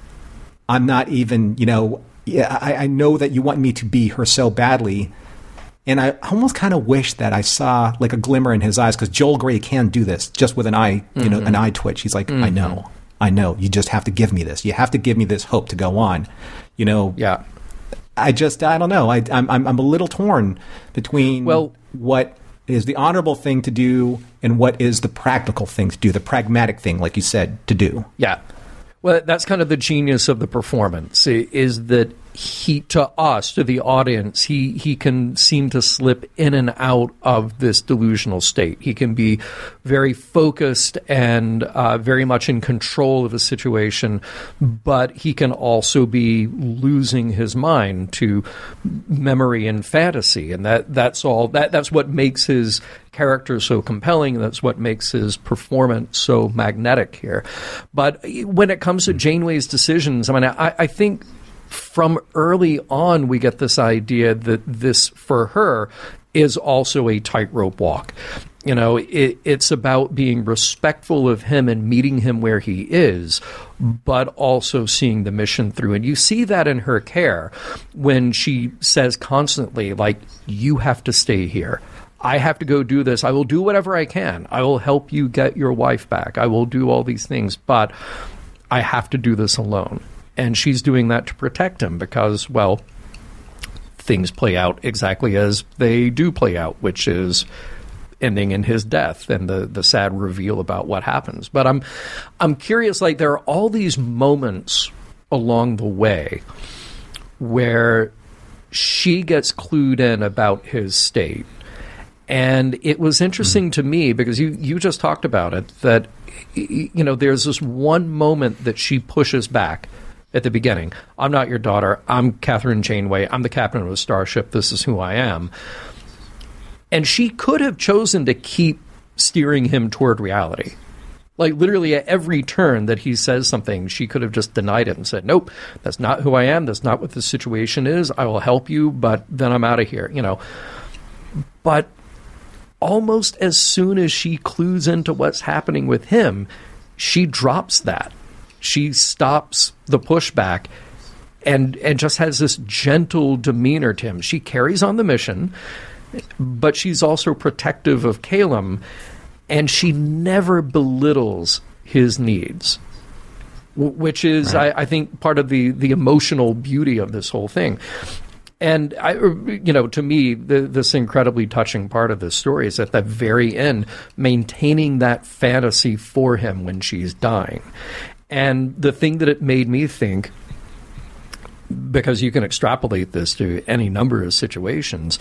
I'm not even, you know, yeah, I, I know that you want me to be her so badly, and I almost kind of wish that I saw like a glimmer in his eyes because Joel Grey can do this just with an eye, you mm-hmm. know, an mm-hmm. eye twitch. He's like, mm-hmm. I know, I know. You just have to give me this. You have to give me this hope to go on. You know. Yeah. I just I don't know. I, I'm I'm I'm a little torn between well what is the honorable thing to do and what is the practical thing to do, the pragmatic thing, like you said, to do. Yeah. Well, that's kind of the genius of the performance is that he to us to the audience. He he can seem to slip in and out of this delusional state. He can be very focused and uh, very much in control of the situation but he can also be losing his mind to memory and fantasy. And that that's all that that's what makes his character so compelling. That's what makes his performance so magnetic here. But when it comes to Janeway's decisions I mean I, I think from early on, we get this idea that this, for her, is also a tightrope walk. You know, it, it's about being respectful of him and meeting him where he is, but also seeing the mission through. And you see that in her care when she says constantly, like, you have to stay here. I have to go do this. I will do whatever I can. I will help you get your wife back. I will do all these things, but I have to do this alone and she's doing that to protect him because, well, things play out exactly as they do play out, which is ending in his death and the the sad reveal about what happens. But I'm I'm curious like there are all these moments along the way where she gets clued in about his state. And it was interesting mm-hmm. to me because you you just talked about it that you know there's this one moment that she pushes back at the beginning. I'm not your daughter. I'm Kathryn Janeway. I'm the captain of a starship. This is who I am. And she could have chosen to keep steering him toward reality. Like literally at every turn that he says something, she could have just denied it and said, "Nope, that's not who I am. That's not what the situation is. I will help you, but then I'm out of here." You know. But almost as soon as she clues into what's happening with him, she drops that. She stops the pushback and and just has this gentle demeanor to him. She carries on the mission, but she's also protective of Caylem and she never belittles his needs, which is, right. I, I, think, part of the, the emotional beauty of this whole thing. And I, er, you know, to me, the, this incredibly touching part of this story is at the very end, maintaining that fantasy for him when she's dying. And the thing that it made me think, because you can extrapolate this to any number of situations,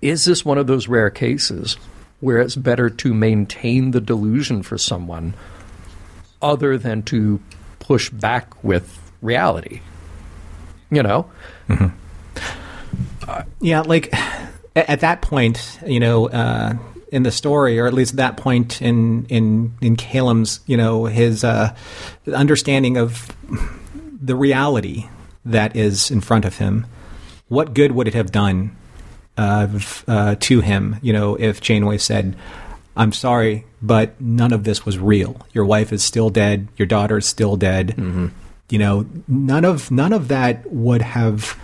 is this one of those rare cases where it's better to maintain the delusion for someone other than to push back with reality. You know? Mm-hmm. Uh, yeah, like at that point, you know, uh, in the story, or at least at that point in in in Caylem's, you know, his uh, understanding of the reality that is in front of him. What good would it have done uh, to him. You know, if Janeway said, "I'm sorry, but none of this was real. Your wife is still dead. Your daughter is still dead." Mm-hmm. You know, none of none of that would have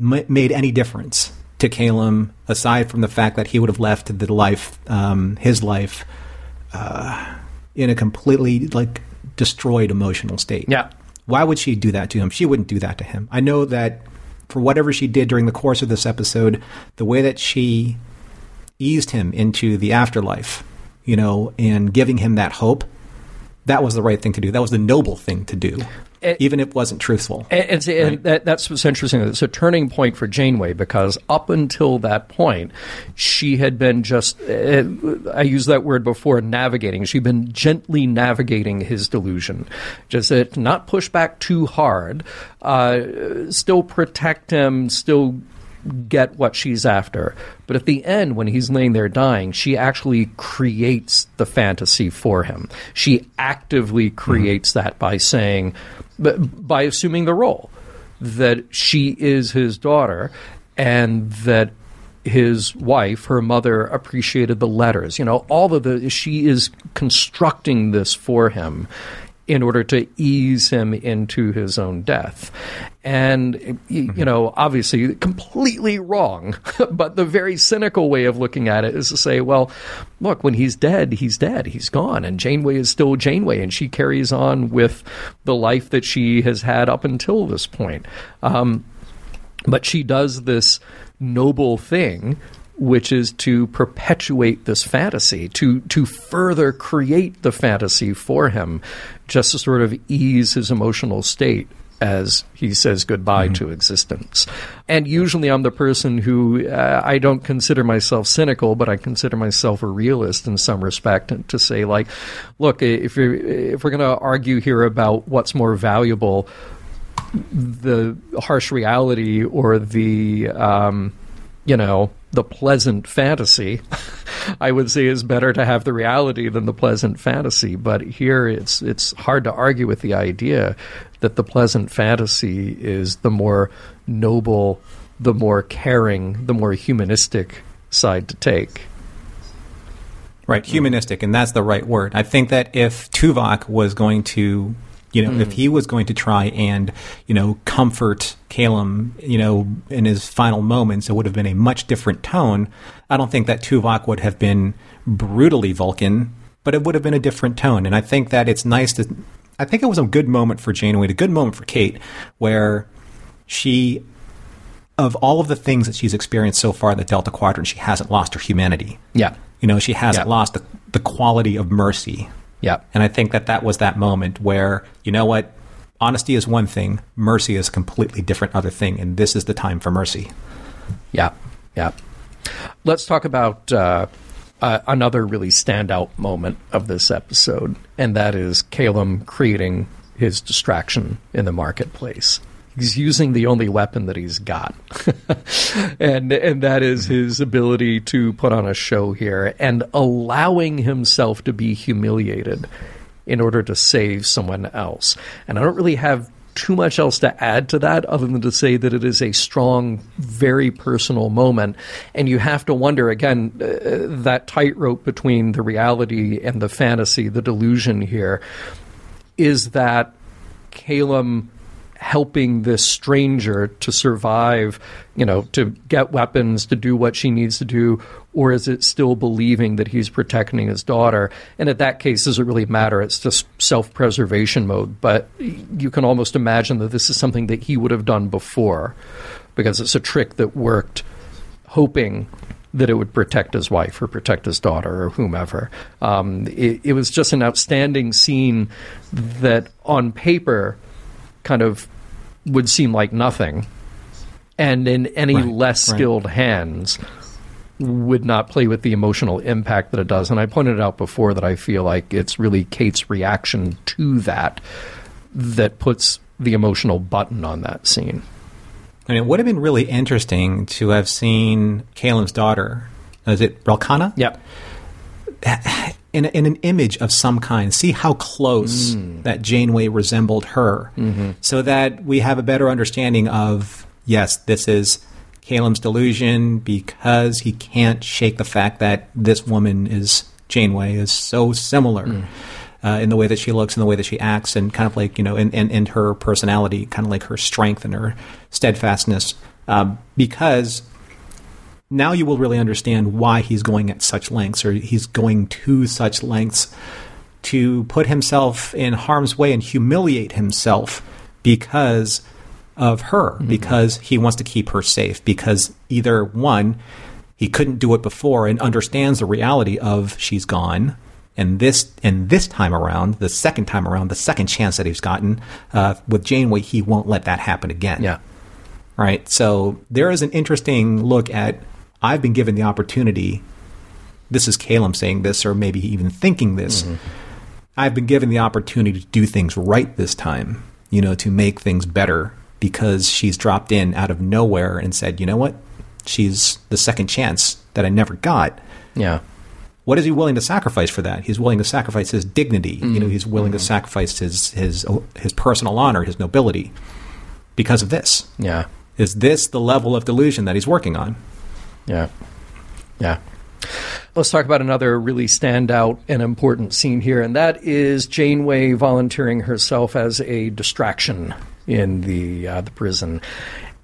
m- made any difference to Caylem, aside from the fact that he would have left the life, um, his life, uh, in a completely like destroyed emotional state. Yeah. Why would she do that to him? She wouldn't do that to him. I know that for whatever she did during the course of this episode, the way that she eased him into the afterlife, you know, and giving him that hope, that was the right thing to do. That was the noble thing to do even if it wasn't truthful. And, and, right? and that, that's what's interesting. It's a turning point for Janeway because up until that point, she had been just, uh, I used that word before, navigating. She'd been gently navigating his delusion. Just uh, not push back too hard, uh, still protect him, still get what she's after. But at the end, when he's laying there dying, she actually creates the fantasy for him. She actively creates mm-hmm. that by saying, by assuming the role that she is his daughter and that his wife, her mother, appreciated the letters. You know, all of the she is constructing this for him in order to ease him into his own death. And, you mm-hmm. know, obviously completely wrong, but the very cynical way of looking at it is to say, well, look, when he's dead, he's dead, he's gone. And Janeway is still Janeway, and she carries on with the life that she has had up until this point. Um, but she does this noble thing which is to perpetuate this fantasy, to to further create the fantasy for him, just to sort of ease his emotional state as he says goodbye mm-hmm. to existence. And usually I'm the person who uh, I don't consider myself cynical, but I consider myself a realist in some respect and to say like, look, if you're, if we're going to argue here about what's more valuable, the harsh reality or the um, you know the pleasant fantasy, I would say is better to have the reality than the pleasant fantasy. But here it's it's hard to argue with the idea that the pleasant fantasy is the more noble, the more caring, the more humanistic side to take. Right, humanistic, and that's the right word. I think that if Tuvok was going to you know, mm. if he was going to try and, you know, comfort Caylem, you know, in his final moments, it would have been a much different tone. I don't think that Tuvok would have been brutally Vulcan, but it would have been a different tone. And I think that it's nice to. I think it was a good moment for Janeway, a good moment for Kate, where she, of all of the things that she's experienced so far in the Delta Quadrant, she hasn't lost her humanity. Yeah. You know, she hasn't yeah. lost the, the quality of mercy yeah. And I think that that was that moment where, you know what? Honesty is one thing, mercy is a completely different other thing, and this is the time for mercy. Yeah. Yeah. Let's talk about uh, uh, another really standout moment of this episode, and that is Caylem creating his distraction in the marketplace. He's using the only weapon that he's got, and and that is his ability to put on a show here and allowing himself to be humiliated in order to save someone else. And I don't really have too much else to add to that other than to say that it is a strong, very personal moment. And you have to wonder again uh, that tightrope between the reality and the fantasy, the delusion here. Is that Caylem helping this stranger to survive, you know, to get weapons, to do what she needs to do, or is it still believing that he's protecting his daughter? And at that case, does it really matter? It's just self preservation mode. But you can almost imagine that this is something that he would have done before because it's a trick that worked, hoping that it would protect his wife or protect his daughter or whomever. Um, it, it was just an outstanding scene that on paper kind of would seem like nothing. And in any Right, less right. skilled hands, would not play with the emotional impact that it does. And I pointed out before that I feel like it's really Kate's reaction to that that puts the emotional button on that scene. And it would have been really interesting to have seen Caylem's daughter. Is it Ralkana? Yep. In, in an image of some kind, see how close that Janeway resembled her, so that we have a better understanding of yes, this is Caylem's delusion because he can't shake the fact that this woman is Janeway is so similar. Uh, in the way that she looks, in the way that she acts, and kind of like you know, in, in, her personality, kind of like her strength and her steadfastness, um, because now you will really understand why he's going at such lengths or he's going to such lengths to put himself in harm's way and humiliate himself because of her because he wants to keep her safe because either one he couldn't do it before and understands the reality of she's gone and this and this time around the second time around the second chance that he's gotten uh, with Janeway he won't let that happen again Yeah. right? So there is an interesting look at I've been given the opportunity. This is Caylem saying this, or maybe even thinking this. Mm-hmm. I've been given the opportunity to do things right this time, you know, to make things better because she's dropped in out of nowhere and said, you know what? She's the second chance that I never got. Yeah. What is he willing to sacrifice for that? He's willing to sacrifice his dignity. You know, mm-hmm. he's willing to mm-hmm. sacrifice his his his personal honor, his nobility, because of this. Yeah. Is this the level of delusion that he's working on? Yeah. Yeah. Let's talk about another really standout and important scene here, and that is Janeway volunteering herself as a distraction in the uh, the prison.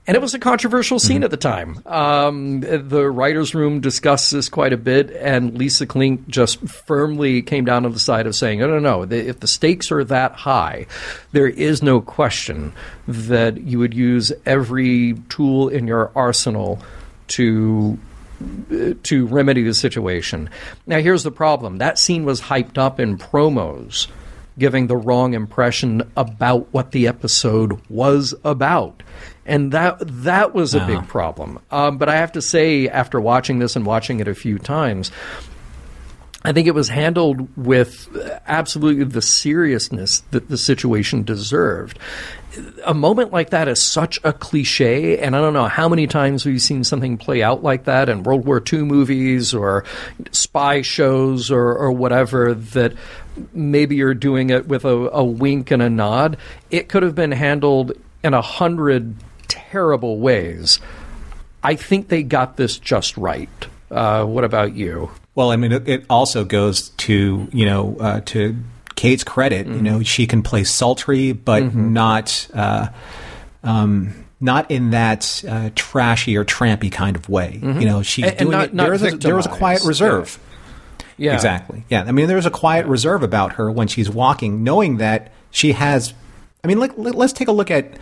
And it was a controversial scene at the time. Um, the writers' room discussed this quite a bit, and Lisa Klink just firmly came down on the side of saying, "No, no, no. If the stakes are that high, there is no question that you would use every tool in your arsenal to to remedy the situation. Now, here's the problem that scene was hyped up in promos, giving the wrong impression about what the episode was about. And that that was a big problem. Um, but I have to say, after watching this and watching it a few times, I think it was handled with absolutely the seriousness that the situation deserved. A moment like that is such a cliche, and I don't know how many times we've seen something play out like that in World War II movies or spy shows or, or whatever that maybe you're doing it with a, a wink and a nod. It could have been handled in a hundred terrible ways. I think they got this just right. Uh, what about you? Well, I mean, it, it also goes to you know uh, to Kate's credit. You know, she can play sultry, but not uh, um, not in that uh, trashy or trampy kind of way. You know, she's And- and doing not- it. not There was a, there a quiet reserve. Yeah, Exactly. Yeah. I mean, there's a quiet reserve about her when she's walking, knowing that she has. I mean, let, let's take a look at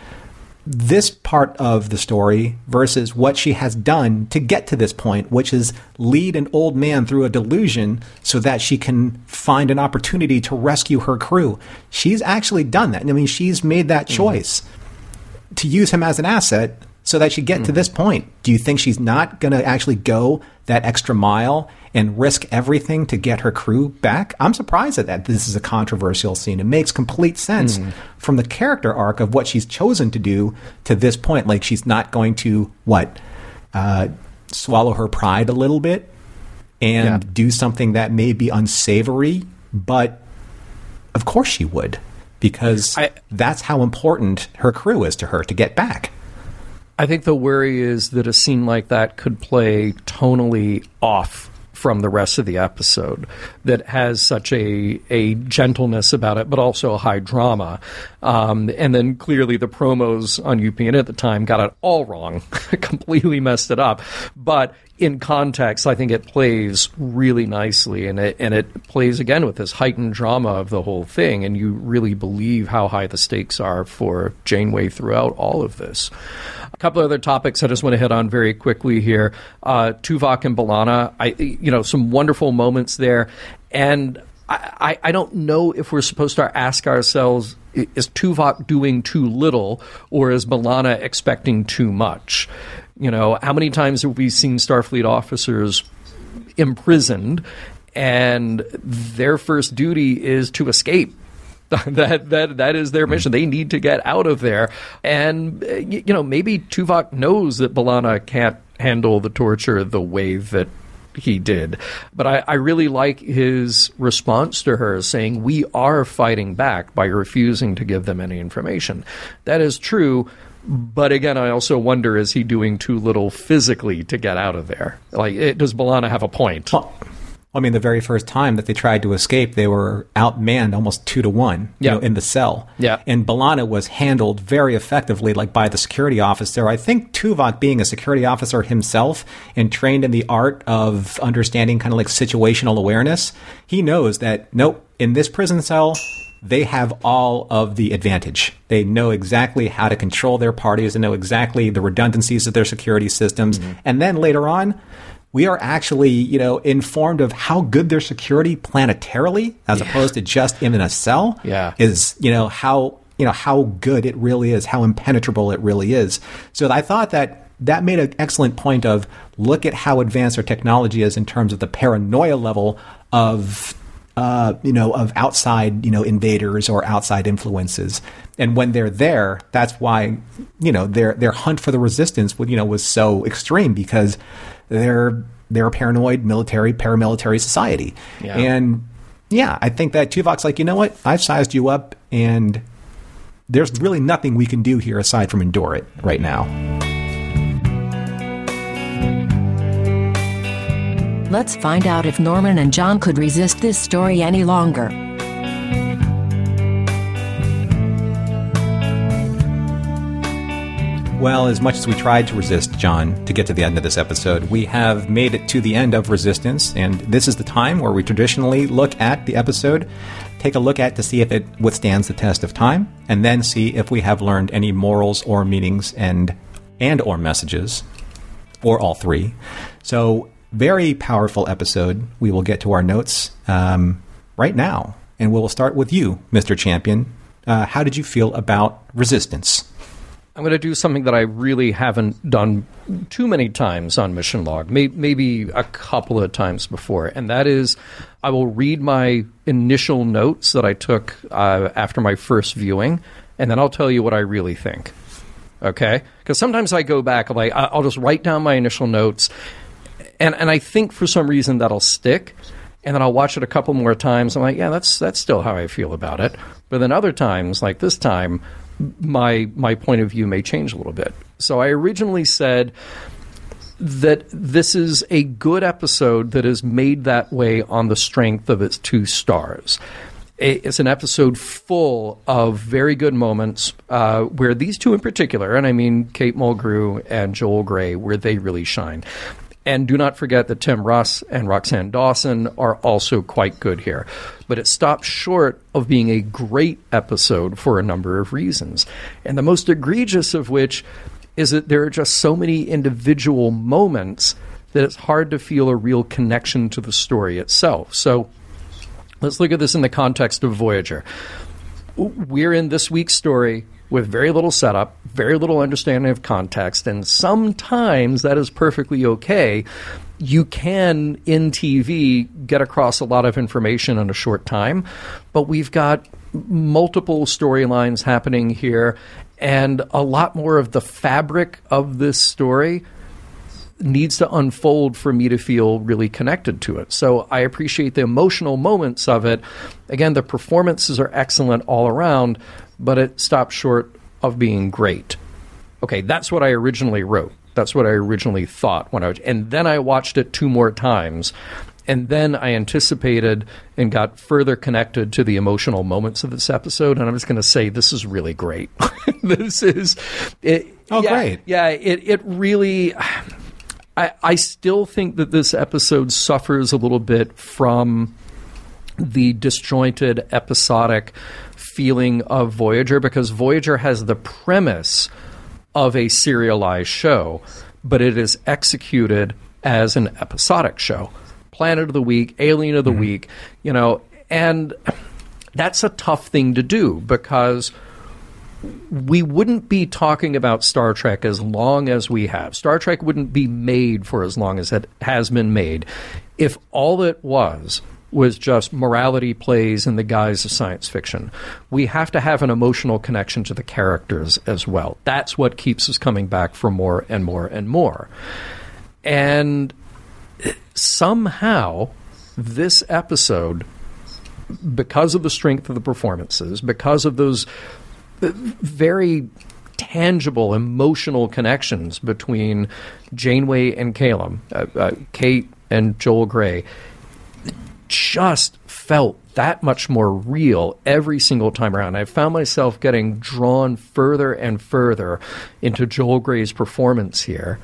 this part of the story versus what she has done to get to this point, which is lead an old man through a delusion so that she can find an opportunity to rescue her crew. She's actually done that. I mean, she's made that mm-hmm. choice to use him as an asset so that she get to this point. Do you think she's not going to actually go that extra mile and risk everything to get her crew back? I'm surprised at that. This is a controversial scene. It makes complete sense from the character arc of what she's chosen to do to this point. Like she's not going to what uh, swallow her pride a little bit and Yeah. do something that may be unsavory, but of course she would because I- that's how important her crew is to her to get back. I think the worry is that a scene like that could play tonally off from the rest of the episode that has such a a gentleness about it, but also a high drama. Um, and then clearly the promos on UPN at the time got it all wrong, completely messed it up. But in context, I think it plays really nicely, and it and it plays again with this heightened drama of the whole thing, and you really believe how high the stakes are for Janeway throughout all of this. A couple other topics I just want to hit on very quickly here. Uh, Tuvok and B'Elanna, I you know some wonderful moments there, and I, I, I don't know if we're supposed to ask ourselves is Tuvok doing too little or is B'Elanna expecting too much? You know, how many times have we seen Starfleet officers imprisoned and their first duty is to escape? that that that is their mission. They need to get out of there, and you know maybe Tuvok knows that B'Elanna can't handle the torture the way that he did. But I, I really like his response to her saying, We are fighting back by refusing to give them any information. That is true. But again, I also wonder is he doing too little physically to get out of there? Like, it, does B'Elanna have a point? I mean, the very first time that they tried to escape, they were outmanned almost two to one you know, in the cell. Yeah. And B'Elanna was handled very effectively, like by the security officer. I think Tuvok, being a security officer himself and trained in the art of understanding kind of like situational awareness, he knows that, nope, in this prison cell, they have all of the advantage. They know exactly how to control their parties, and know exactly the redundancies of their security systems. Mm-hmm. And then later on, we are actually, you know, informed of how good their security planetarily, as opposed to just in a cell, Yeah. is, you know, how you know how good it really is, how impenetrable it really is. So I thought that that made an excellent point of look at how advanced our technology is in terms of the paranoia level of uh, you know, of outside, you know, invaders or outside influences. And when they're there, that's why, you know, their their hunt for the resistance, would you know, was so extreme because they're they're a paranoid military paramilitary society. Yeah. And yeah, I think that Tuvok's like, you know what, I've sized you up, and there's really nothing we can do here aside from endure it right now. Let's find out if Norman and John could resist this story any longer. Well, as much as we tried to resist John to get to the end of this episode, we have made it to the end of Resistance, and this is the time where we traditionally look at the episode, take a look at to see if it withstands the test of time, and then see if we have learned any morals or meanings and and or messages, or all three. So, very powerful episode. We will get to our notes um, right now, and we will start with you, Mr. Champion. Uh, how did you feel about Resistance? I'm going to do something that I really haven't done too many times on Mission Log, may, maybe a couple of times before, and that is I will read my initial notes that I took uh, after my first viewing, and then I'll tell you what I really think. Okay? Because sometimes I go back, I'm like I'll just write down my initial notes, and and I think for some reason that'll stick. And then I'll watch it a couple more times. I'm like, yeah, that's that's still how I feel about it. But then other times, like this time, my my point of view may change a little bit. So I originally said that this is a good episode that is made that way on the strength of its two stars. It's an episode full of very good moments uh, where these two in particular, and I mean Kate Mulgrew and Joel Grey, where they really shine. And do not forget that Tim Russ and Roxann Dawson are also quite good here. But it stops short of being a great episode for a number of reasons. And the most egregious of which is that there are just so many individual moments that it's hard to feel a real connection to the story itself. So let's look at this in the context of Voyager. We're in this week's story with very little setup, very little understanding of context, and sometimes that is perfectly okay. You can, in TV, get across a lot of information in a short time, but we've got multiple storylines happening here, and a lot more of the fabric of this story needs to unfold for me to feel really connected to it. So I appreciate the emotional moments of it. Again, the performances are excellent all around, but it stops short of being great. Okay, that's what I originally wrote. That's what I originally thought when I was, and then I watched it two more times. And then I anticipated and got further connected to the emotional moments of this episode. And I'm just going to say, this is really great. this is, it, Oh, yeah, great. Yeah, it, it really, I, I still think that this episode suffers a little bit from the disjointed episodic feeling of Voyager because Voyager has the premise of a serialized show, but it is executed as an episodic show. Planet of the Week, Alien of the mm-hmm. Week, you know, and that's a tough thing to do because we wouldn't be talking about Star Trek as long as we have. Star Trek wouldn't be made for as long as it has been made if all it was was just morality plays in the guise of science fiction. We have to have an emotional connection to the characters as well. That's what keeps us coming back for more and more and more. And somehow, this episode, because of the strength of the performances, because of those very tangible emotional connections between Janeway and Caylem, uh, uh, Kate and Joel Grey, just felt that much more real every single time around. I found myself getting drawn further and further into Joel Grey's performance here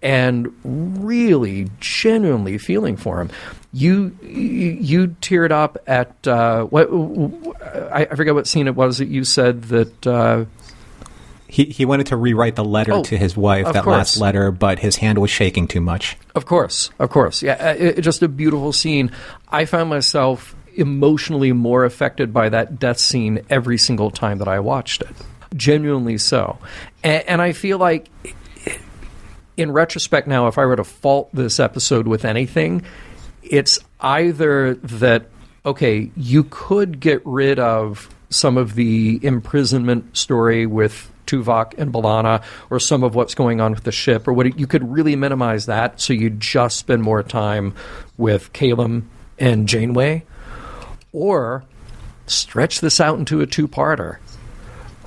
and really genuinely feeling for him. You you, teared up at uh, what I, I forget what scene it was that you said that uh, He he wanted to rewrite the letter Oh, to his wife, that course. last letter, but his hand was shaking too much. Of course, of course. Yeah, uh, it, just a beautiful scene. I found myself emotionally more affected by that death scene every single time that I watched it. Genuinely so. And, and I feel like, in retrospect now, if I were to fault this episode with anything, it's either that, okay, you could get rid of some of the imprisonment story with Tuvok and B'Elanna, or some of what's going on with the ship, or what you could really minimize that, so you just spend more time with Caylem and Janeway, or stretch this out into a two-parter.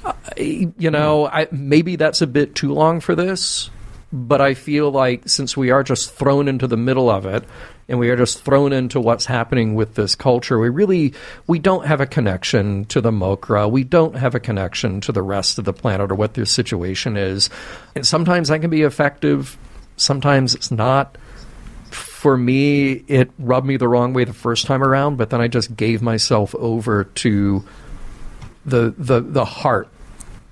Uh, you know, I, maybe that's a bit too long for this, but I feel like since we are just thrown into the middle of it and we are just thrown into what's happening with this culture, we really we don't have a connection to the Mokra. We don't have a connection to the rest of the planet or what their situation is. And sometimes that can be effective, sometimes it's not. For me, it rubbed me the wrong way the first time around, but then I just gave myself over to the the the heart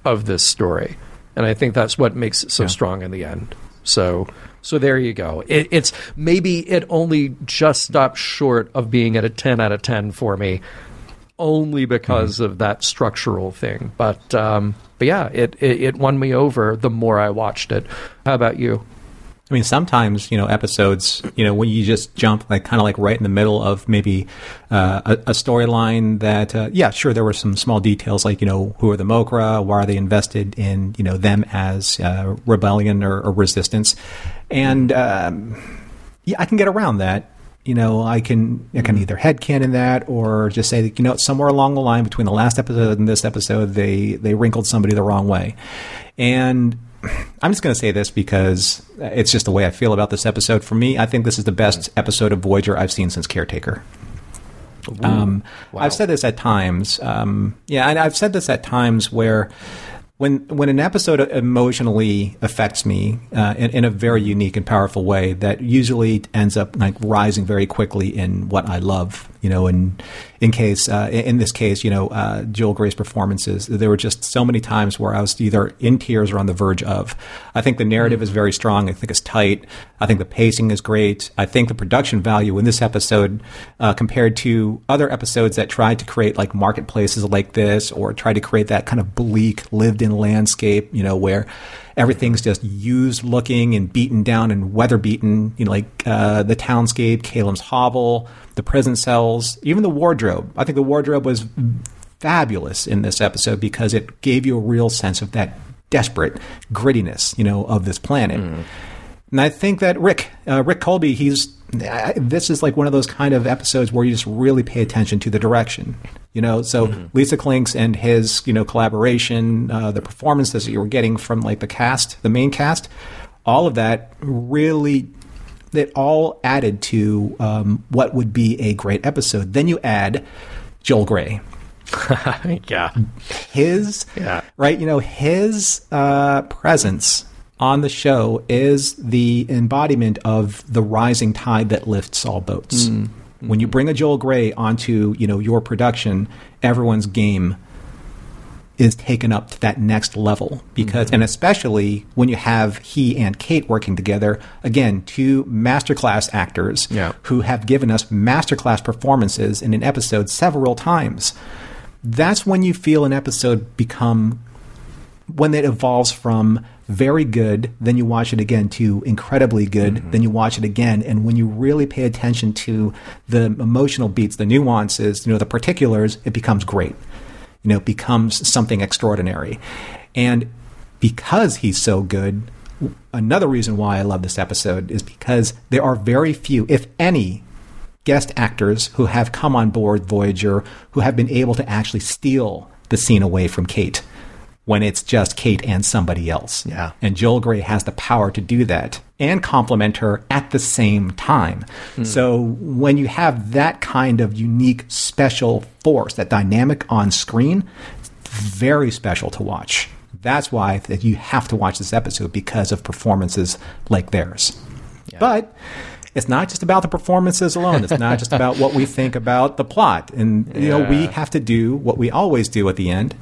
of this story, and I think that's what makes it so strong in the end. So so there you go. It, it's maybe it only just stopped short of being at a ten out of ten for me, only because of that structural thing. But um, but yeah, it, it it won me over the more I watched it. How about you? I mean, sometimes you know episodes, you know, when you just jump like kind of like right in the middle of maybe uh, a, a storyline that, uh, yeah, sure, there were some small details like you know who are the Mokra, why are they invested in you know them as uh, rebellion or, or resistance, and um, yeah, I can get around that. You know, I can I can either headcanon that or just say that you know somewhere along the line between the last episode and this episode, they they wrinkled somebody the wrong way, and I'm just going to say this because it's just the way I feel about this episode. For me, I think this is the best episode of Voyager I've seen since Caretaker. Um, I've said this at times. Um, yeah, and I've said this at times where when when an episode emotionally affects me uh, in, in a very unique and powerful way, that usually ends up like rising very quickly in what I love You know, in in case uh, in this case, you know, uh, Joel Grey's performances, there were just so many times where I was either in tears or on the verge of. I think the narrative is very strong. I think it's tight. I think the pacing is great. I think the production value in this episode, uh, compared to other episodes that tried to create like marketplaces like this or tried to create that kind of bleak lived-in landscape, you know, where everything's just used looking and beaten down and weather beaten, you know, like uh, the townscape, Caylem's hovel, the prison cells, even the wardrobe. I think the wardrobe was fabulous in this episode because it gave you a real sense of that desperate grittiness, you know, of this planet. Mm. And I think that Rick, uh, Rick Kolbe, he's this is like one of those kind of episodes where you just really pay attention to the direction. You know, so mm-hmm. Lisa Klinks and his you know collaboration, uh, the performances that you were getting from like the cast, the main cast, all of that really it all added to um, what would be a great episode. Then you add Joel Grey. yeah, his yeah. right. You know his uh, presence on the show is the embodiment of the rising tide that lifts all boats. Mm. When you bring a Joel Grey onto you know your production, everyone's game is taken up to that next level because mm-hmm. and especially when you have he and Kate working together again two masterclass actors yeah. who have given us masterclass performances in an episode several times that's when you feel an episode become when it evolves from very good, then you watch it again to incredibly good, mm-hmm. then you watch it again, and when you really pay attention to the emotional beats, the nuances, you know, the particulars, it becomes great. You know, becomes something extraordinary. And because he's so good, another reason why I love this episode is because there are very few, if any, guest actors who have come on board Voyager who have been able to actually steal the scene away from Kate when it's just Kate and somebody else. Yeah. And Joel Grey has the power to do that and complement her at the same time. Mm. So when you have that kind of unique, special force, that dynamic on screen, very special to watch. That's why that you have to watch this episode because of performances like theirs. Yeah. But it's not just about the performances alone. It's not just about what we think about the plot. And you yeah. know, we have to do what we always do at the end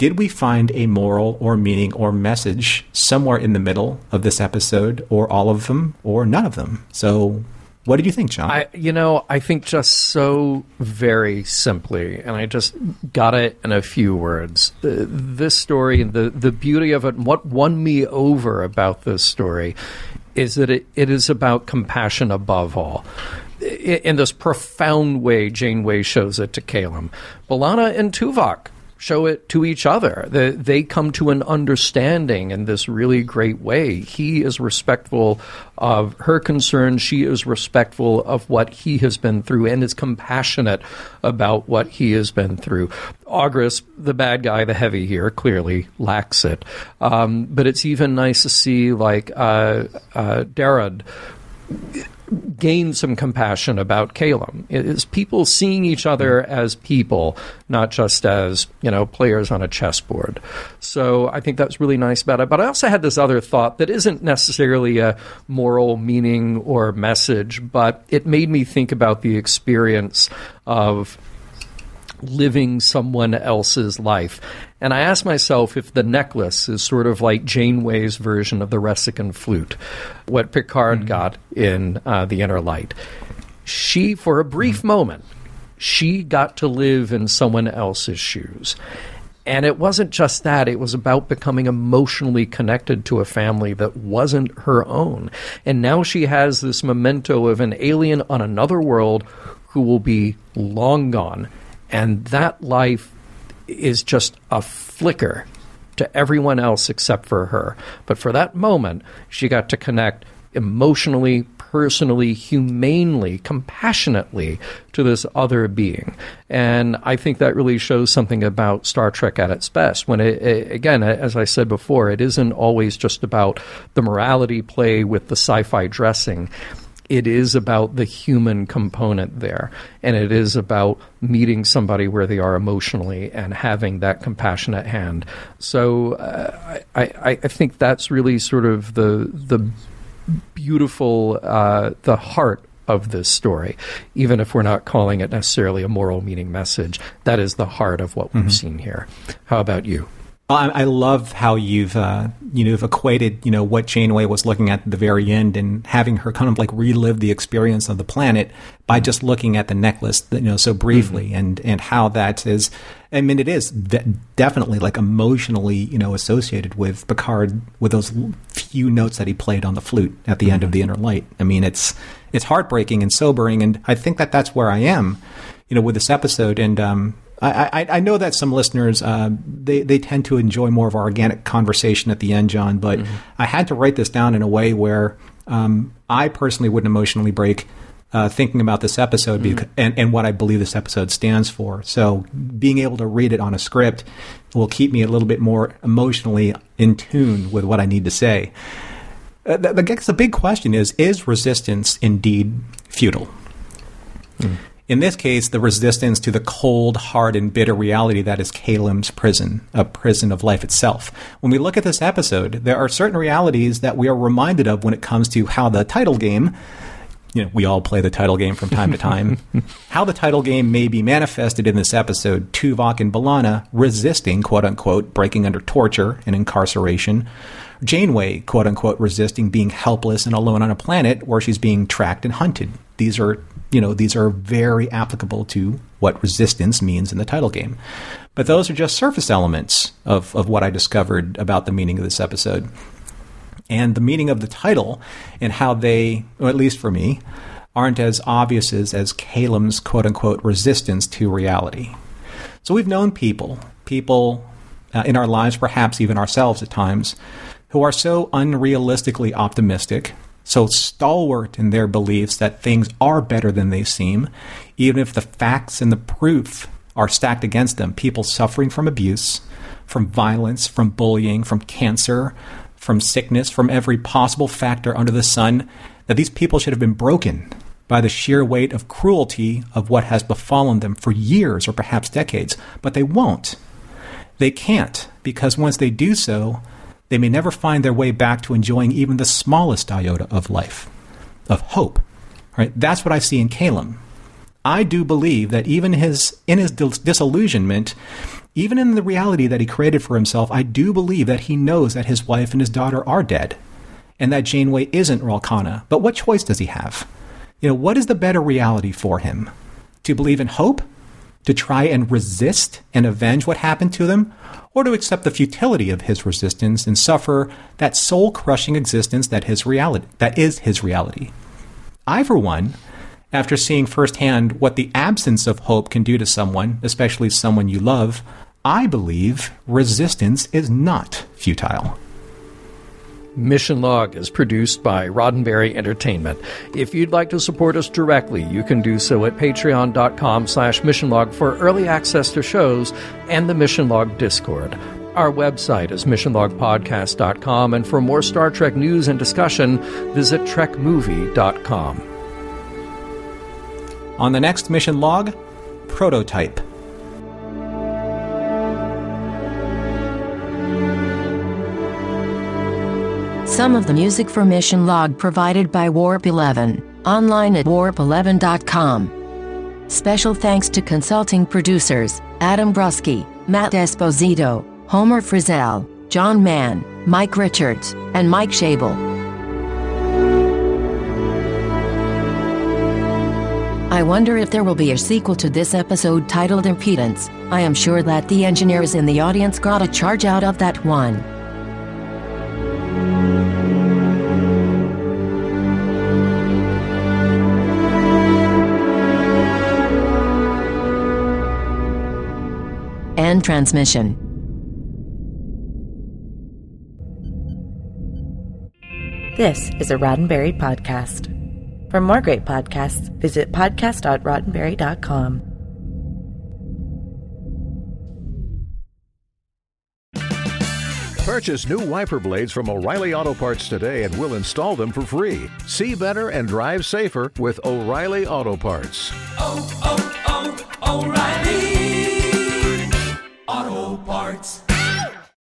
did we find a moral or meaning or message somewhere in the middle of this episode, or all of them, or none of them? So, what did you think, John? I, you know, I think just so very simply, and I just got it in a few words. Uh, this story, the the beauty of it, and what won me over about this story, is that it, it is about compassion above all in this profound way Janeway shows it to Caylem. B'Elanna and Tuvok show it to each other. They, they come to an understanding in this really great way. He is respectful of her concerns. She is respectful of what he has been through and is compassionate about what he has been through. Augris, the bad guy, the heavy here, clearly lacks it. Um, but it's even nice to see, like, uh, uh, Darod gain some compassion about Caylem. It is people seeing each other as people, not just as you know players on a chessboard. So I think that's really nice about it. But I also had this other thought that isn't necessarily a moral meaning or message, but it made me think about the experience of living someone else's life. And I ask myself if the necklace is sort of like Janeway's version of the Ressikan flute, what Picard mm-hmm. got in uh, The Inner Light. She, for a brief mm-hmm. moment, she got to live in someone else's shoes. And it wasn't just that, it was about becoming emotionally connected to a family that wasn't her own. And now she has this memento of an alien on another world who will be long gone and that life is just a flicker to everyone else except for her. But for that moment, she got to connect emotionally, personally, humanely, compassionately to this other being. And I think that really shows something about Star Trek at its best. When it, it, again, as I said before, it isn't always just about the morality play with the sci fi dressing it is about the human component there. And it is about meeting somebody where they are emotionally and having that compassionate hand. So uh, I, I, I, think that's really sort of the, the beautiful, uh, the heart of this story, even if we're not calling it necessarily a moral meaning message. That is the heart of what we've mm-hmm. seen here. How about you? I, love how you've uh, you know you've equated you know what Janeway was looking at at the very end and having her kind of like relive the experience of the planet by mm-hmm. just looking at the necklace you know so briefly mm-hmm. and and how that is I mean it is de- definitely like emotionally you know associated with Picard with those few notes that he played on the flute at the mm-hmm. end of the Inner Light. I mean it's it's heartbreaking and sobering and I think that that's where I am you know with this episode and um, I, I, I, know that some listeners uh, they they tend to enjoy more of our organic conversation at the end, John. But mm-hmm. I had to write this down in a way where um, I personally wouldn't emotionally break uh, thinking about this episode mm-hmm. because, and, and what I believe this episode stands for. So being able to read it on a script will keep me a little bit more emotionally in tune with what I need to say. Uh, the, the, the big question is: Is resistance indeed futile? Mm. In this case, the resistance to the cold, hard, and bitter reality that is Caylem's prison, a prison of life itself. When we look at this episode, there are certain realities that we are reminded of when it comes to how the title game you know, we all play the title game from time to time. How the title game may be manifested in this episode Tuvok and B'Elanna resisting, quote unquote, breaking under torture and incarceration. Janeway, quote unquote, resisting being helpless and alone on a planet where she's being tracked and hunted. These are you know, these are very applicable to what resistance means in the title game. But those are just surface elements of, of what I discovered about the meaning of this episode. And the meaning of the title and how they, or at least for me, aren't as obvious as, as Caylem's quote unquote resistance to reality. So we've known people, people uh, in our lives, perhaps even ourselves at times, who are so unrealistically optimistic so stalwart in their beliefs that things are better than they seem, even if the facts and the proof are stacked against them. People suffering from abuse, from violence, from bullying, from cancer, from sickness, from every possible factor under the sun, that these people should have been broken by the sheer weight of cruelty of what has befallen them for years or perhaps decades. But they won't. They can't, because once they do so, they may never find their way back to enjoying even the smallest iota of life, of hope. Right? That's what I see in Caylem. I do believe that even his in his disillusionment, even in the reality that he created for himself, I do believe that he knows that his wife and his daughter are dead, and that Janeway isn't Ralkana. But what choice does he have? You know, what is the better reality for him? To believe in hope? To try and resist and avenge what happened to them? or to accept the futility of his resistance and suffer that soul crushing existence that his reality that is his reality. I for one, after seeing firsthand what the absence of hope can do to someone, especially someone you love, I believe resistance is not futile. Mission Log is produced by Roddenberry Entertainment. If you'd like to support us directly, you can do so at patreon.com slash missionlog for early access to shows and the Mission Log Discord. Our website is missionlogpodcast.com, and for more Star Trek news and discussion, visit trekmovie.com. On the next Mission Log, Prototype. Some of the music for Mission Log provided by Warp 11, online at warp11.com. Special thanks to consulting producers Adam Brusky, Matt Esposito, Homer Frizzell, John Mann, Mike Richards, and Mike Shabel. I wonder if there will be a sequel to this episode titled Impedance. I am sure that the engineers in the audience got a charge out of that one. End transmission. This is a Roddenberry podcast. For more great podcasts, visit podcast.roddenberry.com. Purchase new wiper blades from O'Reilly Auto Parts today and we'll install them for free. See better and drive safer with O'Reilly Auto Parts. Oh, oh, oh Auto Parts.